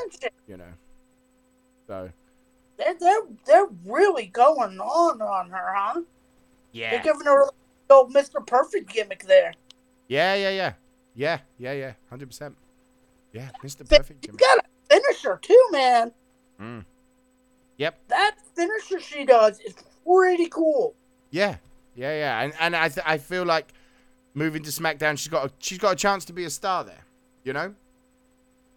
Speaker 1: you know. So,
Speaker 2: They're, they're they're really going on on her, huh?
Speaker 1: yeah.
Speaker 2: They're giving her the old Mr. Perfect gimmick there.
Speaker 1: Yeah, yeah, yeah. Yeah, yeah, yeah. 100%. Yeah, Mr. Perfect.
Speaker 2: You
Speaker 1: Jimmy.
Speaker 2: got a finisher too, man.
Speaker 1: Mm. Yep.
Speaker 2: That finisher she does is pretty cool.
Speaker 1: Yeah, yeah, yeah, and and I th- I feel like moving to SmackDown, she's got a, she's got a chance to be a star there. You know,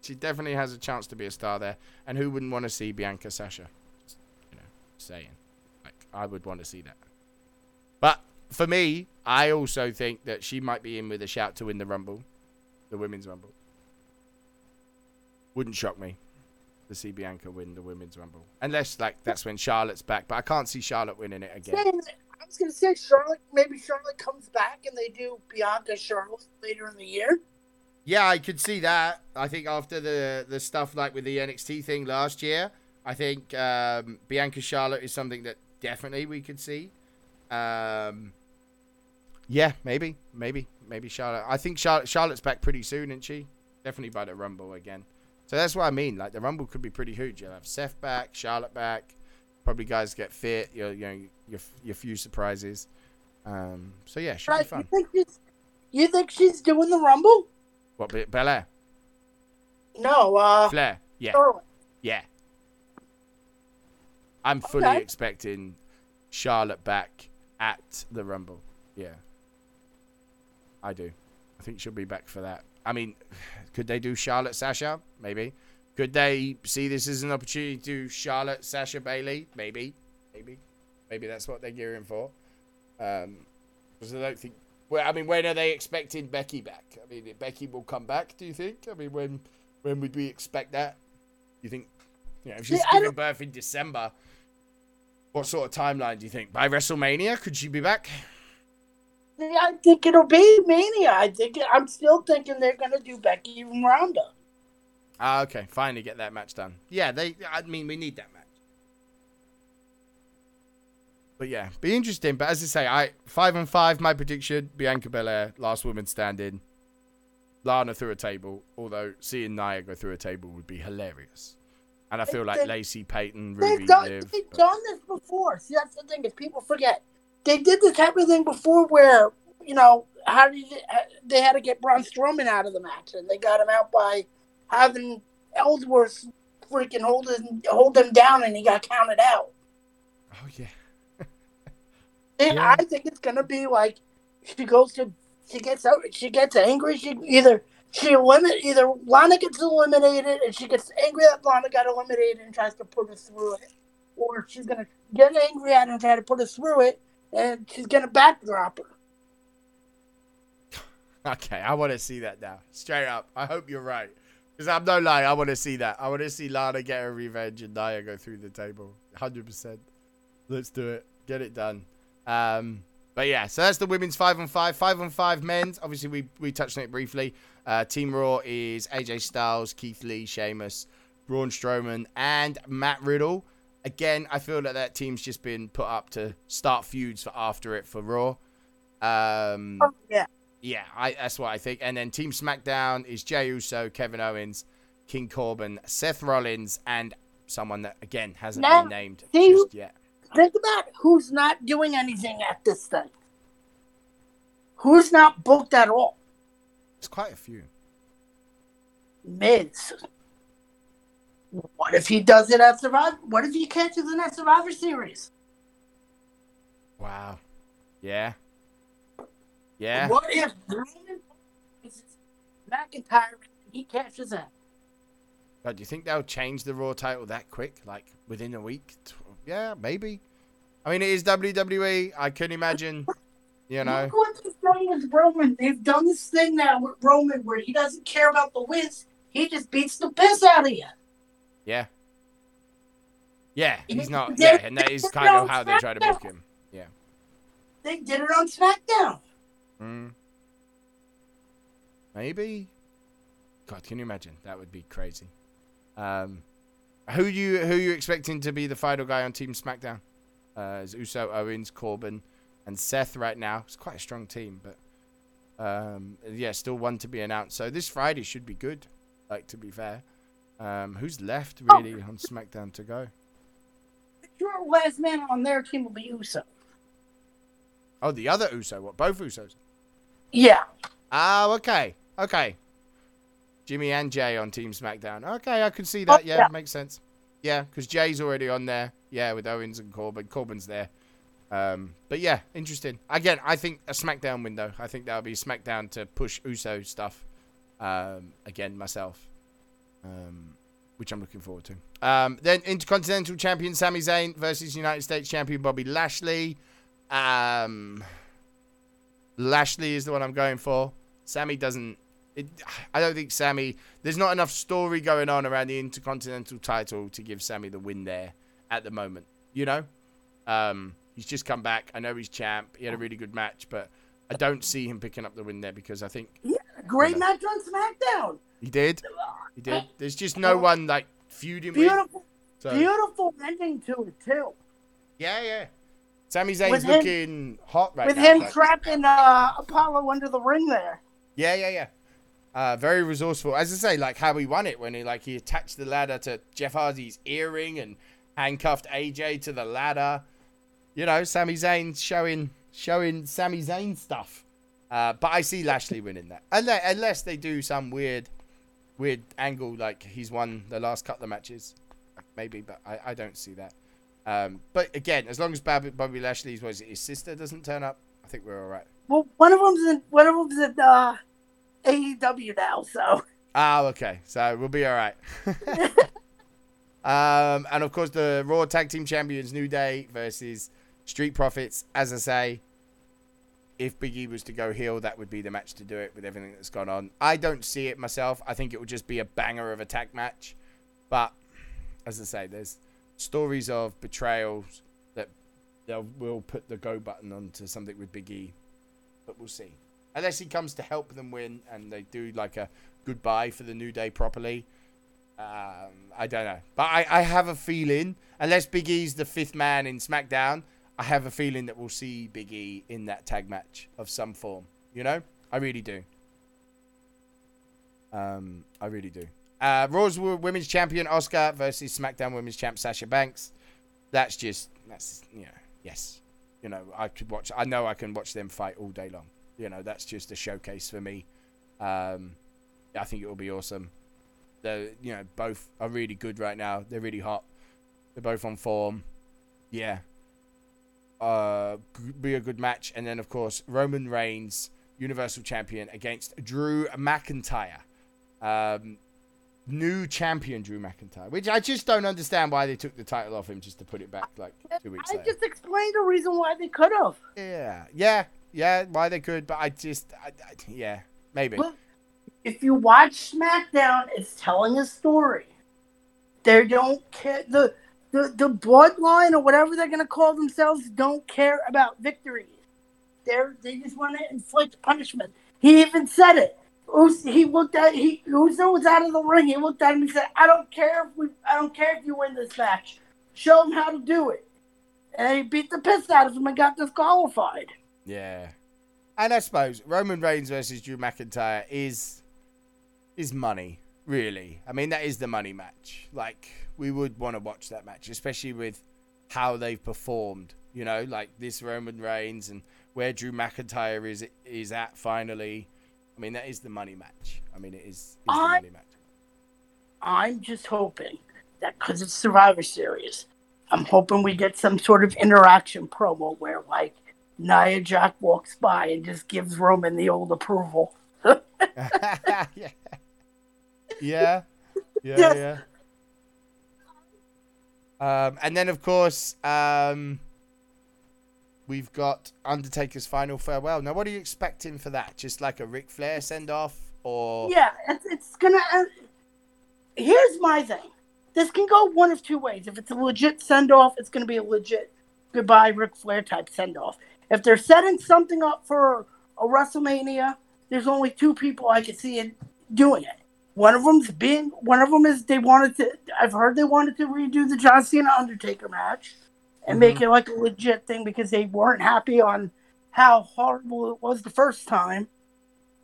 Speaker 1: she definitely has a chance to be a star there. And who wouldn't want to see Bianca Sasha? You know, saying like I would want to see that. But for me, I also think that she might be in with a shout to win the Rumble, the Women's Rumble. Wouldn't shock me to see Bianca win the Women's Rumble, unless like that's when Charlotte's back. But I can't see Charlotte winning it again.
Speaker 2: I was gonna say Charlotte. Maybe Charlotte comes back and they do Bianca Charlotte later in the year.
Speaker 1: Yeah, I could see that. I think after the the stuff like with the NXT thing last year, I think um, Bianca Charlotte is something that definitely we could see. Um, yeah, maybe, maybe, maybe Charlotte. I think Charlotte Charlotte's back pretty soon, isn't she? Definitely by the Rumble again. So that's what I mean. Like the Rumble could be pretty huge. You'll have Seth back, Charlotte back. Probably guys get fit. You you know your your few surprises. Um, so yeah, should be
Speaker 2: Right? You
Speaker 1: fun.
Speaker 2: think she's you think she's doing the Rumble?
Speaker 1: What Be- Belair,
Speaker 2: No, uh,
Speaker 1: Flair, yeah.
Speaker 2: Charlotte.
Speaker 1: Yeah. I'm fully
Speaker 2: Okay.
Speaker 1: expecting Charlotte back at the Rumble. Yeah. I do. I think she'll be back for that. I mean, [sighs] could they do Charlotte Sasha? Maybe. Could they see this as an opportunity to Charlotte Sasha Bailey? Maybe. Maybe. Maybe that's what they're gearing for. Um, because I don't think. Well, I mean, when are they expecting Becky back? I mean, Becky will come back. Do you think? I mean, when when would we expect that? You think? You know, if she's
Speaker 2: I
Speaker 1: giving birth in December, what sort of timeline do you think? By WrestleMania, could she be back?
Speaker 2: I think it'll be Mania. I think I'm still thinking they're gonna do Becky and Ronda.
Speaker 1: Ah, okay. Finally get that match done. Yeah, they. I mean, we need that match. But yeah, be interesting. But as I say, I five and five. My prediction: Bianca Belair, last woman standing. Lana through a table. Although seeing Nia go through a table would be hilarious. And I feel like
Speaker 2: They-
Speaker 1: Lacey, Peyton, Ruby,
Speaker 2: They've done,
Speaker 1: Liv.
Speaker 2: they've
Speaker 1: but-
Speaker 2: done this before. See, that's the thing is people forget. They did this type of thing before, where you know how did you, they had to get Braun Strowman out of the match, and they got him out by having Ellsworth freaking hold him hold him down, and he got counted out.
Speaker 1: Oh yeah. [laughs]
Speaker 2: And
Speaker 1: Yeah.
Speaker 2: I think it's gonna be like she goes to she gets out she gets angry. She either she eliminate either Lana gets eliminated and she gets angry that Lana got eliminated and tries to put her through it, or she's gonna get angry at her and try to put her through it, and she's gonna backdrop her. [laughs]
Speaker 1: Okay, I want to see that now. Straight up. I hope you're right. Because I'm no lie, I want to see that. I want to see Lana get her revenge and Nia go through the table. 100%. Let's do it. Get it done. Um, but yeah, so that's the women's 5 on 5. 5 on 5 men's. Obviously, we, we touched on it briefly. Uh, Team Raw is AJ Styles, Keith Lee, Sheamus, Braun Strowman, and Matt Riddle. Again, I feel that that team's just been put up to start feuds for after it for Raw. Um,
Speaker 2: Oh, yeah,
Speaker 1: yeah, I, that's what I think. And then Team SmackDown is Jey Uso, Kevin Owens, King Corbin, Seth Rollins, and someone that again hasn't
Speaker 2: Now,
Speaker 1: been named just yet.
Speaker 2: think about who's not doing anything at this thing. Who's not booked at all?
Speaker 1: It's quite a few.
Speaker 2: Miz. What if he does it at Survivor? What if he catches in that Survivor Series?
Speaker 1: Wow. Yeah. Yeah.
Speaker 2: What if Roman is McIntyre and he catches in?
Speaker 1: But do you think they'll change the Raw title that quick? Like within a week? Yeah, maybe. I mean, it is WWE. I can imagine. You know.
Speaker 2: Look what they've done with Roman. They've done this thing now with Roman where he doesn't care about the wins. He just beats the piss out of you.
Speaker 1: Yeah. Yeah, he's not. Yeah, and that is kind of how they try to book him. Yeah.
Speaker 2: They did it on SmackDown.
Speaker 1: Mm. Maybe. God, can you imagine? That would be crazy. Um, who you who you expecting to be the final guy on Team SmackDown? Uh, is Uso, Owens, Corbin, and Seth right now. It's quite a strong team, but um, yeah, still one to be announced. So this Friday should be good. Like to be fair, um, who's left really on SmackDown to go?
Speaker 2: Sure, last man on their team will be Uso.
Speaker 1: Oh, the other Uso. What? Both Usos.
Speaker 2: Yeah.
Speaker 1: Ah, okay, okay. Jimmy and Jey on Team SmackDown. Okay, I can see that.
Speaker 2: Oh,
Speaker 1: yeah,
Speaker 2: yeah.
Speaker 1: makes sense. Yeah, because Jey's already on there. Yeah, with Owens and Corbin. Corbin's there. Um, but yeah, interesting. Again, I think a SmackDown window. I think that'll be SmackDown to push Uso stuff. Um, again, myself. Um, which I'm looking forward to. Um, then Intercontinental Champion Sami Zayn versus United States Champion Bobby Lashley. Um, Lashley is the one I'm going for. Sami doesn't. It, I don't think Sami. There's not enough story going on around the Intercontinental title to give Sami the win there at the moment. You know, um, he's just come back. I know he's champ. He had a really good match, but I don't see him picking up the win there because I think
Speaker 2: Yeah, great
Speaker 1: Yeah.
Speaker 2: match on SmackDown.
Speaker 1: he did. He did. [laughs] There's just no one like feuding with.
Speaker 2: Beautiful,
Speaker 1: So,
Speaker 2: beautiful ending to it too.
Speaker 1: yeah, yeah. Sami Zayn's
Speaker 2: him-
Speaker 1: looking hot right
Speaker 2: With
Speaker 1: now.
Speaker 2: With
Speaker 1: him
Speaker 2: trapping uh, Apollo under the ring there.
Speaker 1: Yeah, yeah, yeah. Uh, very resourceful. As I say, like how he won it when he like he attached the ladder to Jeff Hardy's earring and handcuffed AJ to the ladder. You know, Sami Zayn showing showing Sami Zayn stuff. Uh, but I see Lashley winning that, unless, unless they do some weird, weird angle like he's won the last couple of matches, maybe. But I, I don't see that. Um, but again, as long as Bobby, Bobby Lashley's was his sister doesn't turn up, I think we're all right.
Speaker 2: Well, one of them's in one of them's in uh, AEW now, so
Speaker 1: Oh, okay. So we'll be all right. [laughs] um, and of course, the Raw Tag Team Champions New Day versus Street Profits. As I say, if Big E was to go heel, that would be the match to do it with everything that's gone on. I don't see it myself. I think it would just be a banger of a tag match. But as I say, there's stories of betrayals that they'll will put the go button onto something with Big E. But we'll see. Unless he comes to help them win and they do like a goodbye for the New Day properly. Um, I don't know. But I, I have a feeling, unless Big E's the fifth man in SmackDown, I have a feeling that we'll see Big E in that tag match of some form. You know? I really do. Um, I really do. Uh, Raw's Women's Champion Asuka versus SmackDown Women's Champ Sasha Banks. That's just, that's, you know, yes. You know, I could watch, I know I can watch them fight all day long. You know, that's just a showcase for me. Um, I think it will be awesome. They're, you know, both are really good right now. They're really hot. They're both on form. Yeah. Uh, be a good match. And then, of course, Roman Reigns, Universal Champion, against Drew McIntyre. Um, new champion Drew McIntyre, which I just don't understand why they took the title off him just to put it back like two weeks
Speaker 2: I
Speaker 1: later.
Speaker 2: just explained the reason why they could have.
Speaker 1: Yeah, yeah, yeah. Why they could, but I just, I, I, yeah, maybe.
Speaker 2: Well, if you watch SmackDown, it's telling a story. They don't care the the the bloodline or whatever they're gonna call themselves don't care about victories. They're they just want to inflict punishment. He even said it. Us- He looked at he Uso was out of the ring. He looked at him. He said, "I don't care if we I don't care if you win this match. Show him how to do it." And he beat the piss out of him and got disqualified.
Speaker 1: Yeah, and I suppose Roman Reigns versus Drew McIntyre is is money, really. I mean, that is the money match. Like we would want to watch that match, especially with how they've performed. You know, like this Roman Reigns and where Drew McIntyre is is at finally. I mean, that is the money match. I mean, it is, is the
Speaker 2: I-
Speaker 1: money match.
Speaker 2: I'm just hoping that because it's Survivor Series, I'm hoping we get some sort of interaction promo where, like, Nia Jack walks by and just gives Roman the old approval. [laughs]
Speaker 1: yeah. Yeah. Yeah.
Speaker 2: Yes.
Speaker 1: Yeah. Um, and then, of course, um, we've got Undertaker's final farewell. Now, what are you expecting for that? Just like a Ric Flair send off, or
Speaker 2: Yeah, it's, it's gonna. Uh, here's my thing. This can go one of two ways. If it's a legit send off, it's gonna be a legit goodbye Ric Flair type send off. If they're setting something up for a WrestleMania, there's only two people I can see it doing it. One of them's being. One of them is they wanted to. I've heard they wanted to redo the John Cena Undertaker match and make it like a legit thing because they weren't happy on how horrible it was the first time.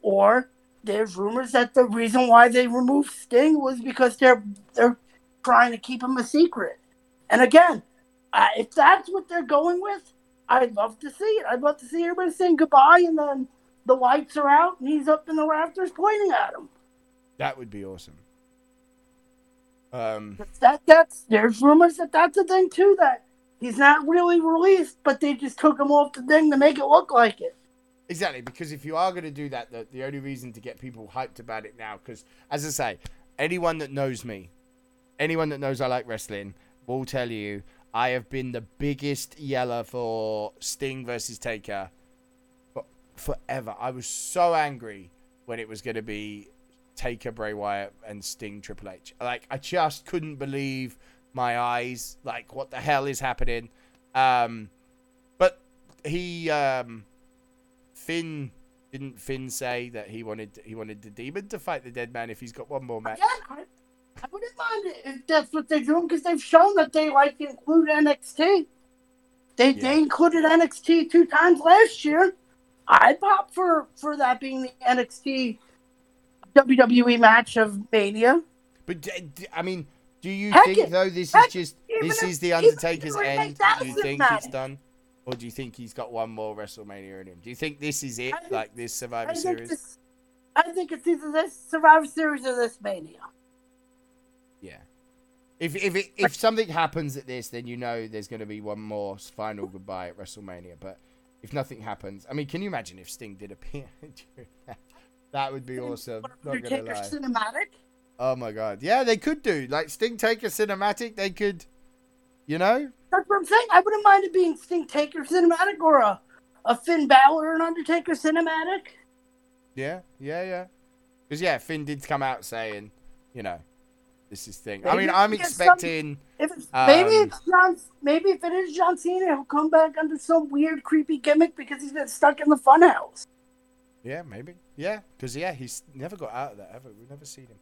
Speaker 2: Or there's rumors that the reason why they removed Sting was because they're they're trying to keep him a secret. And again, uh, if that's what they're going with, I'd love to see it. I'd love to see everybody saying goodbye, and then the lights are out, and he's up in the rafters pointing at him.
Speaker 1: that would be awesome. Um,
Speaker 2: That that's there's rumors that that's a thing too. That he's not really released, but they just took him off the thing to make it look like it.
Speaker 1: Exactly, because if you are going to do that, the, the only reason to get people hyped about it now, because as I say, anyone that knows me, anyone that knows I like wrestling, will tell you I have been the biggest yeller for Sting versus Taker for forever. I was so angry when it was going to be Taker, Bray Wyatt, and Sting Triple H. Like, I just couldn't believe my eyes. Like, what the hell is happening? Um, but he. Um, Finn didn't Finn say that he wanted he wanted the demon to fight the dead man if he's got one more match?
Speaker 2: Yeah, I, I wouldn't mind if that's what they're doing because they've shown that they like to include NXT. They
Speaker 1: Yeah.
Speaker 2: they included NXT two times last year. I'd pop for for that being the NXT WWE match of Mania.
Speaker 1: But I mean, do you
Speaker 2: Heck
Speaker 1: think
Speaker 2: it-
Speaker 1: though this is just this is the Undertaker's
Speaker 2: they were to make
Speaker 1: end? Do you think he's done, or do you think he's got one more WrestleMania in him? Do you think this is it,
Speaker 2: think-
Speaker 1: like this Survivor
Speaker 2: I
Speaker 1: Series?
Speaker 2: this, I think it's either this Survivor Series or this Mania.
Speaker 1: Yeah. If if it, if something happens at this, then you know there's going to be one more final goodbye at WrestleMania. But if nothing happens, I mean, can you imagine if Sting did appear? [laughs] that? that would be awesome. Not gonna
Speaker 2: Undertaker
Speaker 1: lie.
Speaker 2: cinematic.
Speaker 1: Oh my god. Yeah, they could do like Sting take a cinematic. They could, you know.
Speaker 2: That's what I'm saying. I wouldn't mind it being Sting Taker cinematic or a, a Finn Balor and Undertaker cinematic.
Speaker 1: Yeah, yeah, yeah. Because yeah, Finn did come out saying, you know, this is thing. I mean, I'm
Speaker 2: get some-
Speaker 1: expecting.
Speaker 2: If it's, maybe
Speaker 1: Um,
Speaker 2: it's John, maybe if it is John Cena, he'll come back under some weird, creepy gimmick because he's been stuck in the funhouse.
Speaker 1: Yeah, maybe. Yeah, because yeah, he's never got out of that ever. We've never seen him.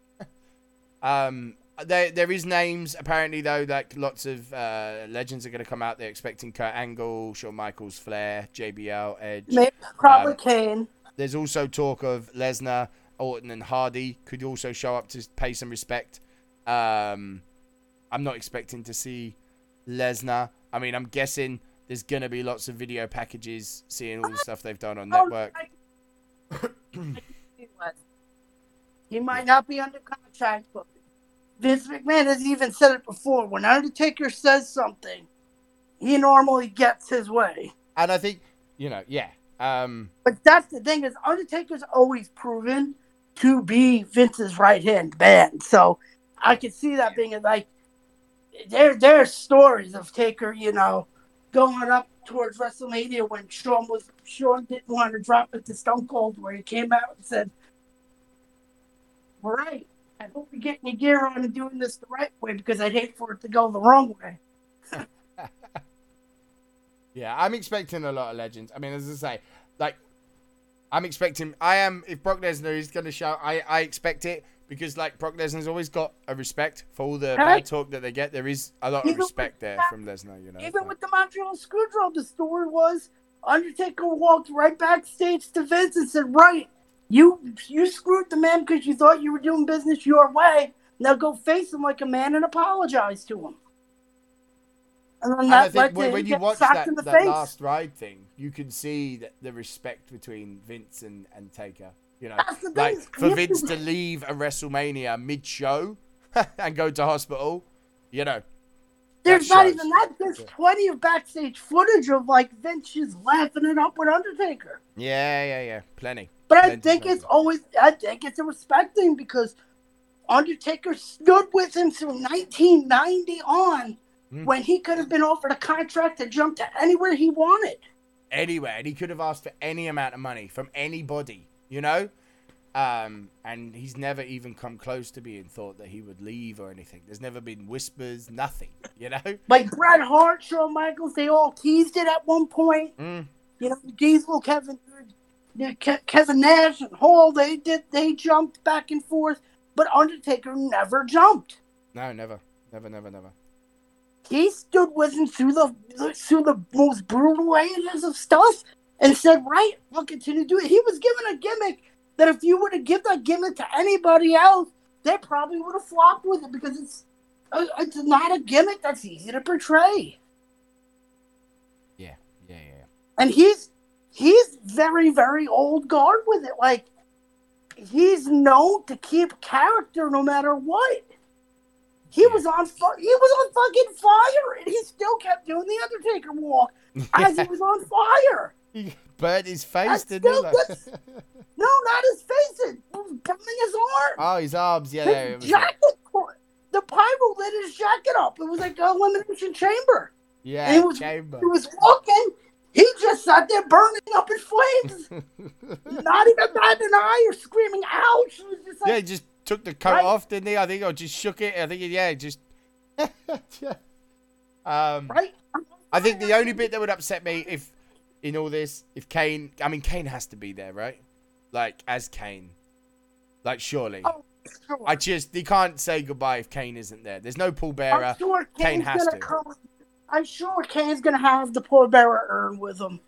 Speaker 1: Um, there there is names apparently though. Like lots of uh, legends are going to come out. They're expecting Kurt Angle, Shawn Michaels, Flair, JBL, Edge.
Speaker 2: Maybe probably
Speaker 1: Um,
Speaker 2: Kane.
Speaker 1: There's also talk of Lesnar, Orton, and Hardy could also show up to pay some respect. Um, I'm not expecting to see Lesnar. I mean, I'm guessing there's gonna be lots of video packages, seeing all the stuff they've done on
Speaker 2: Oh,
Speaker 1: network. [coughs]
Speaker 2: He might not be under contract, but Vince McMahon has even said it before. When Undertaker says something, he normally gets his way.
Speaker 1: And I think, you know, yeah. Um,
Speaker 2: But that's the thing is Undertaker's always proven to be Vince's right hand man. So I could see that being like there there are stories of Taker, you know, going up towards WrestleMania when Shawn was Shawn didn't want to drop it to Stone Cold where he came out and said, All right, I hope you're getting your gear on and doing this the right way because I'd hate for it to go the wrong way. [laughs]
Speaker 1: yeah, I'm expecting a lot of legends. I mean, as I say, like, I'm expecting. I am. If Brock Lesnar is going to show, I I expect it because like Brock Lesnar's always got a respect for all the bad talk that they get. There is a lot of respect there
Speaker 2: that-
Speaker 1: from Lesnar. You know.
Speaker 2: Even with the Montreal Screwjob, the story was Undertaker walked right backstage to Vince and said, "Right, you you screwed the man because you thought you were doing business your way. Now go face him like a man and apologize to him." And then
Speaker 1: And
Speaker 2: that led
Speaker 1: when,
Speaker 2: to
Speaker 1: when you watch that,
Speaker 2: in the
Speaker 1: that
Speaker 2: face.
Speaker 1: last ride thing, you can see that the respect between Vince and, and Taker. You know,
Speaker 2: That's the
Speaker 1: like
Speaker 2: thing,
Speaker 1: for Vince to leave a WrestleMania mid-show [laughs] and go to hospital, you know,
Speaker 2: There's not
Speaker 1: shows.
Speaker 2: even that. There's
Speaker 1: Yeah.
Speaker 2: plenty of backstage footage of like Vince just laughing it up with Undertaker.
Speaker 1: yeah, yeah, yeah, plenty.
Speaker 2: But I think it's always I think it's a respect thing because Undertaker stood with him from 1990 on
Speaker 1: Hmm.
Speaker 2: when he could have been offered a contract to jump to anywhere he wanted.
Speaker 1: anywhere, and he could have asked for any amount of money from anybody, you know. Um, and he's never even come close to being thought that he would leave or anything. There's never been whispers, nothing, you know. [laughs]
Speaker 2: Like Bret Hart, Shawn Michaels, they all teased it at one point.
Speaker 1: Mm.
Speaker 2: You know, Diesel, Kevin, Ke- Kevin Nash, and Hall, they did they jumped back and forth, but Undertaker never jumped.
Speaker 1: No, never, never, never, never.
Speaker 2: he stood with him through the through the most brutal ages of stuff and said, "Right, I'll continue to do it." He was given a gimmick that if you were to give that gimmick to anybody else, they probably would have flopped with it because it's uh, it's not a gimmick that's easy to portray.
Speaker 1: Yeah, yeah, yeah.
Speaker 2: And he's he's very very old guard with it. Like he's known to keep character no matter what. He was on fu- he was on fucking fire, and he still kept doing the Undertaker walk [laughs] as he was on fire.
Speaker 1: He burnt his face, didn't he? Like-
Speaker 2: No, not his face. It was burning his arm.
Speaker 1: oh, his arms. Yeah, there it
Speaker 2: his
Speaker 1: was.
Speaker 2: jacket, the pyro lit his jacket up. It was like a elimination chamber.
Speaker 1: Yeah,
Speaker 2: He was-
Speaker 1: chamber.
Speaker 2: He was walking. He just sat there burning up in [laughs] flames. not even batting an eye or screaming ouch. Just
Speaker 1: yeah, he just took the coat off, didn't he? I think, or just shook it. I think, yeah, just. yeah. [laughs] Um,
Speaker 2: right?
Speaker 1: I think the only bit that would upset me if, in all this, if Kane, I mean, Kane has to be there, right? Like as Kane, like surely.
Speaker 2: Oh, sure.
Speaker 1: I just he can't say goodbye if Kane isn't there. There's no Paul Bearer.
Speaker 2: I'm sure
Speaker 1: Kane has to.
Speaker 2: come. I'm sure Kane's gonna have the Paul Bearer urn with him.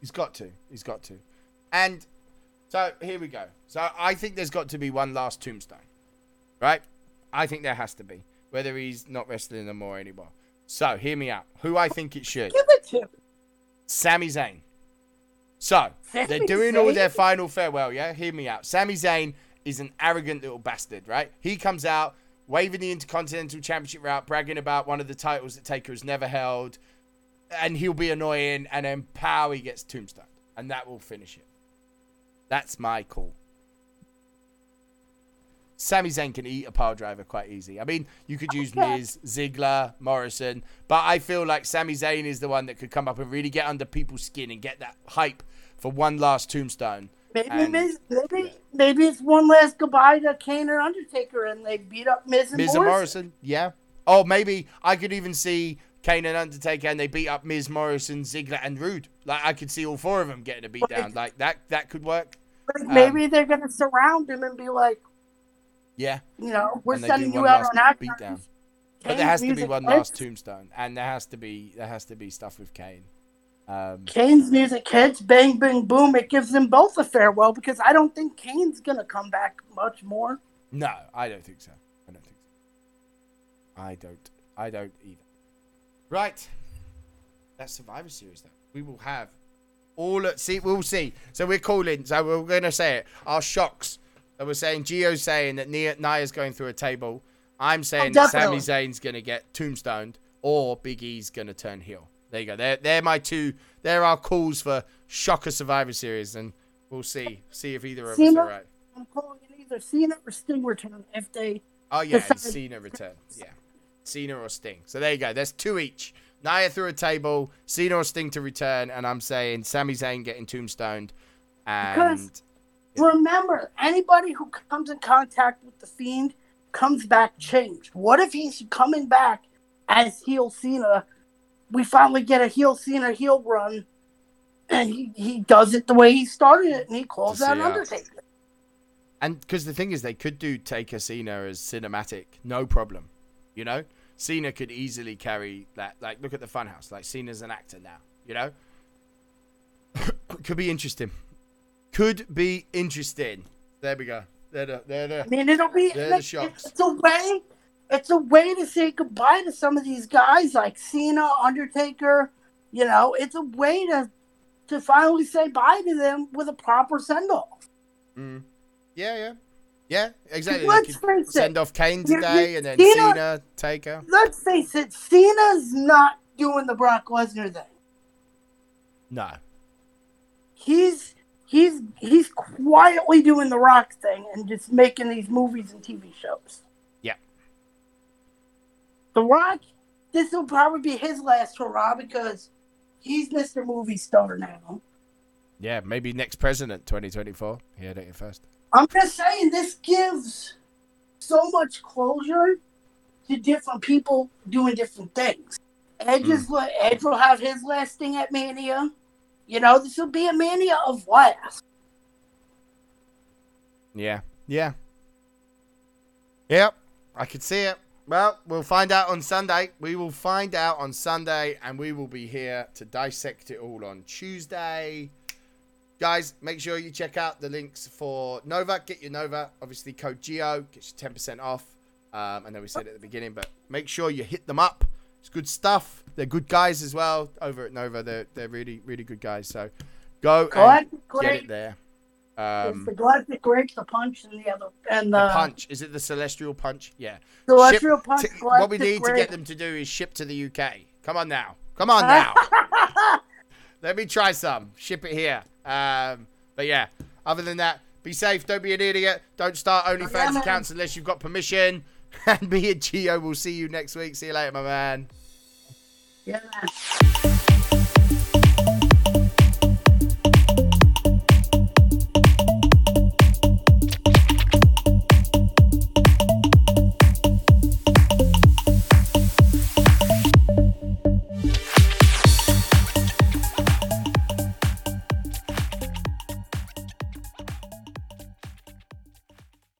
Speaker 1: He's got to. He's got to. And so here we go. So I think there's got to be one last tombstone. Right? I think there has to be. Whether he's not wrestling no more anymore. So hear me out. Who I think it should.
Speaker 2: Give it to him.
Speaker 1: Sami Zayn. So they're doing all their final farewell, yeah? Hear me out. Sami Zayn is an arrogant little bastard, right? He comes out waving the Intercontinental Championship route, bragging about one of the titles that Taker has never held, and he'll be annoying, and then pow, he gets tombstone, and that will finish it. That's my call. Sami Zayn can eat a pile driver quite easy. I mean, you could use
Speaker 2: Okay.
Speaker 1: Miz, Ziggler, Morrison, but I feel like Sami Zayn is the one that could come up and really get under people's skin and get that hype for one last tombstone.
Speaker 2: Maybe,
Speaker 1: And-
Speaker 2: Miz, maybe, maybe it's one last goodbye to Kane or Undertaker, and they beat up Miz and
Speaker 1: Miz
Speaker 2: Morrison.
Speaker 1: and Morrison, yeah. Oh, maybe I could even see Kane and Undertaker, and they beat up Miz, Morrison, Ziggler, and Roode. Like I could see all four of them getting a beat down. Like that, that could work.
Speaker 2: Like,
Speaker 1: Um,
Speaker 2: maybe they're gonna surround him and be like,
Speaker 1: Yeah,
Speaker 2: you know, we're sending you out on action.
Speaker 1: beatdown. but there has to be one last tombstone, and there has to be there has to be stuff with Kane. Um,
Speaker 2: Kane's music hits, bang, bang, boom. It gives them both a farewell because I don't think Kane's gonna come back much more.
Speaker 1: no, I don't think so. I don't think so. I don't. I don't either. Right. That's Survivor Series, though. We will have all. At, see, we'll see. So we're calling. So we're going to say it. Our shocks. So we're saying Gio's saying that Nia, Nia's going through a table. I'm saying that Sami. Zayn's going to get tombstoned or Big E's going to turn heel. There you go. They're, they're my two. There are calls for shocker Survivor Series, and we'll see. See if either of us are right.
Speaker 2: I'm calling it either Cena or Sting return if they.
Speaker 1: Oh yeah,
Speaker 2: Decide-
Speaker 1: Cena return. Yeah, Cena or Sting. So there you go. There's two each. Nia through a table, Cena or Sting to return, and I'm saying Sami Zayn getting tombstoned. And
Speaker 2: Because- Remember, anybody who comes in contact with the Fiend comes back changed. What if he's coming back as heel Cena? We finally get a heel Cena heel run, and he, he does it the way he started it, and he calls out. Undertaker.
Speaker 1: and because the thing is, they could do Taker Cena as cinematic, no problem. You know, Cena could easily carry that. Like, look at the Funhouse. Like Cena's an actor now. You know, [coughs] could be interesting. Could be interesting. There we go. There, the, there, the,
Speaker 2: I mean, it'll be
Speaker 1: They're the shocks.
Speaker 2: it's a way. It's a way to say goodbye to some of these guys like Cena, Undertaker. You know, it's a way to to finally say bye to them with a proper send off.
Speaker 1: Mm. Yeah, yeah, yeah. Exactly.
Speaker 2: Let's face
Speaker 1: send
Speaker 2: it.
Speaker 1: off Kane today,
Speaker 2: you-
Speaker 1: and then
Speaker 2: Cena-
Speaker 1: Cena, Taker.
Speaker 2: Let's face it, Cena's not doing the Brock Lesnar thing.
Speaker 1: No.
Speaker 2: He's he's he's quietly doing the Rock thing and just making these movies and TV shows. The Rock, this will probably be his last hurrah because he's Mr. Movie Star now.
Speaker 1: Yeah, maybe next president, 2024. He had it first.
Speaker 2: I'm just saying this gives so much closure to different people doing different things. Edge is
Speaker 1: Mm.
Speaker 2: Edge will have his last thing at Mania. You know, this will be a Mania of last.
Speaker 1: Yeah. Yeah. Yep. I could see it. Well, we'll find out on Sunday. We will find out on Sunday, and we will be here to dissect it all on Tuesday. Guys, make sure you check out the links for Nova. Get your Nova. Obviously, code GEO gets you 10% off. Um, I know we said at the beginning, but make sure you hit them up. It's good stuff. They're good guys as well over at Nova. They're, they're really, really good guys. So go and get it there.
Speaker 2: It's
Speaker 1: Um,
Speaker 2: the Galactic Grape, the Punch, and the other, and
Speaker 1: the
Speaker 2: the,
Speaker 1: punch is it the celestial punch? Yeah.
Speaker 2: Celestial
Speaker 1: Ship
Speaker 2: Punch.
Speaker 1: to- what we need to get them to do is ship to the UK. Come on now. Come on now. [laughs] Let me try some. Ship it here. Um, but yeah, other than that, be safe. Don't be an idiot. Don't start OnlyFans
Speaker 2: Yeah,
Speaker 1: accounts unless you've got permission. [laughs] And me and Gio will see you next week. See you later, my man.
Speaker 2: Yeah, man.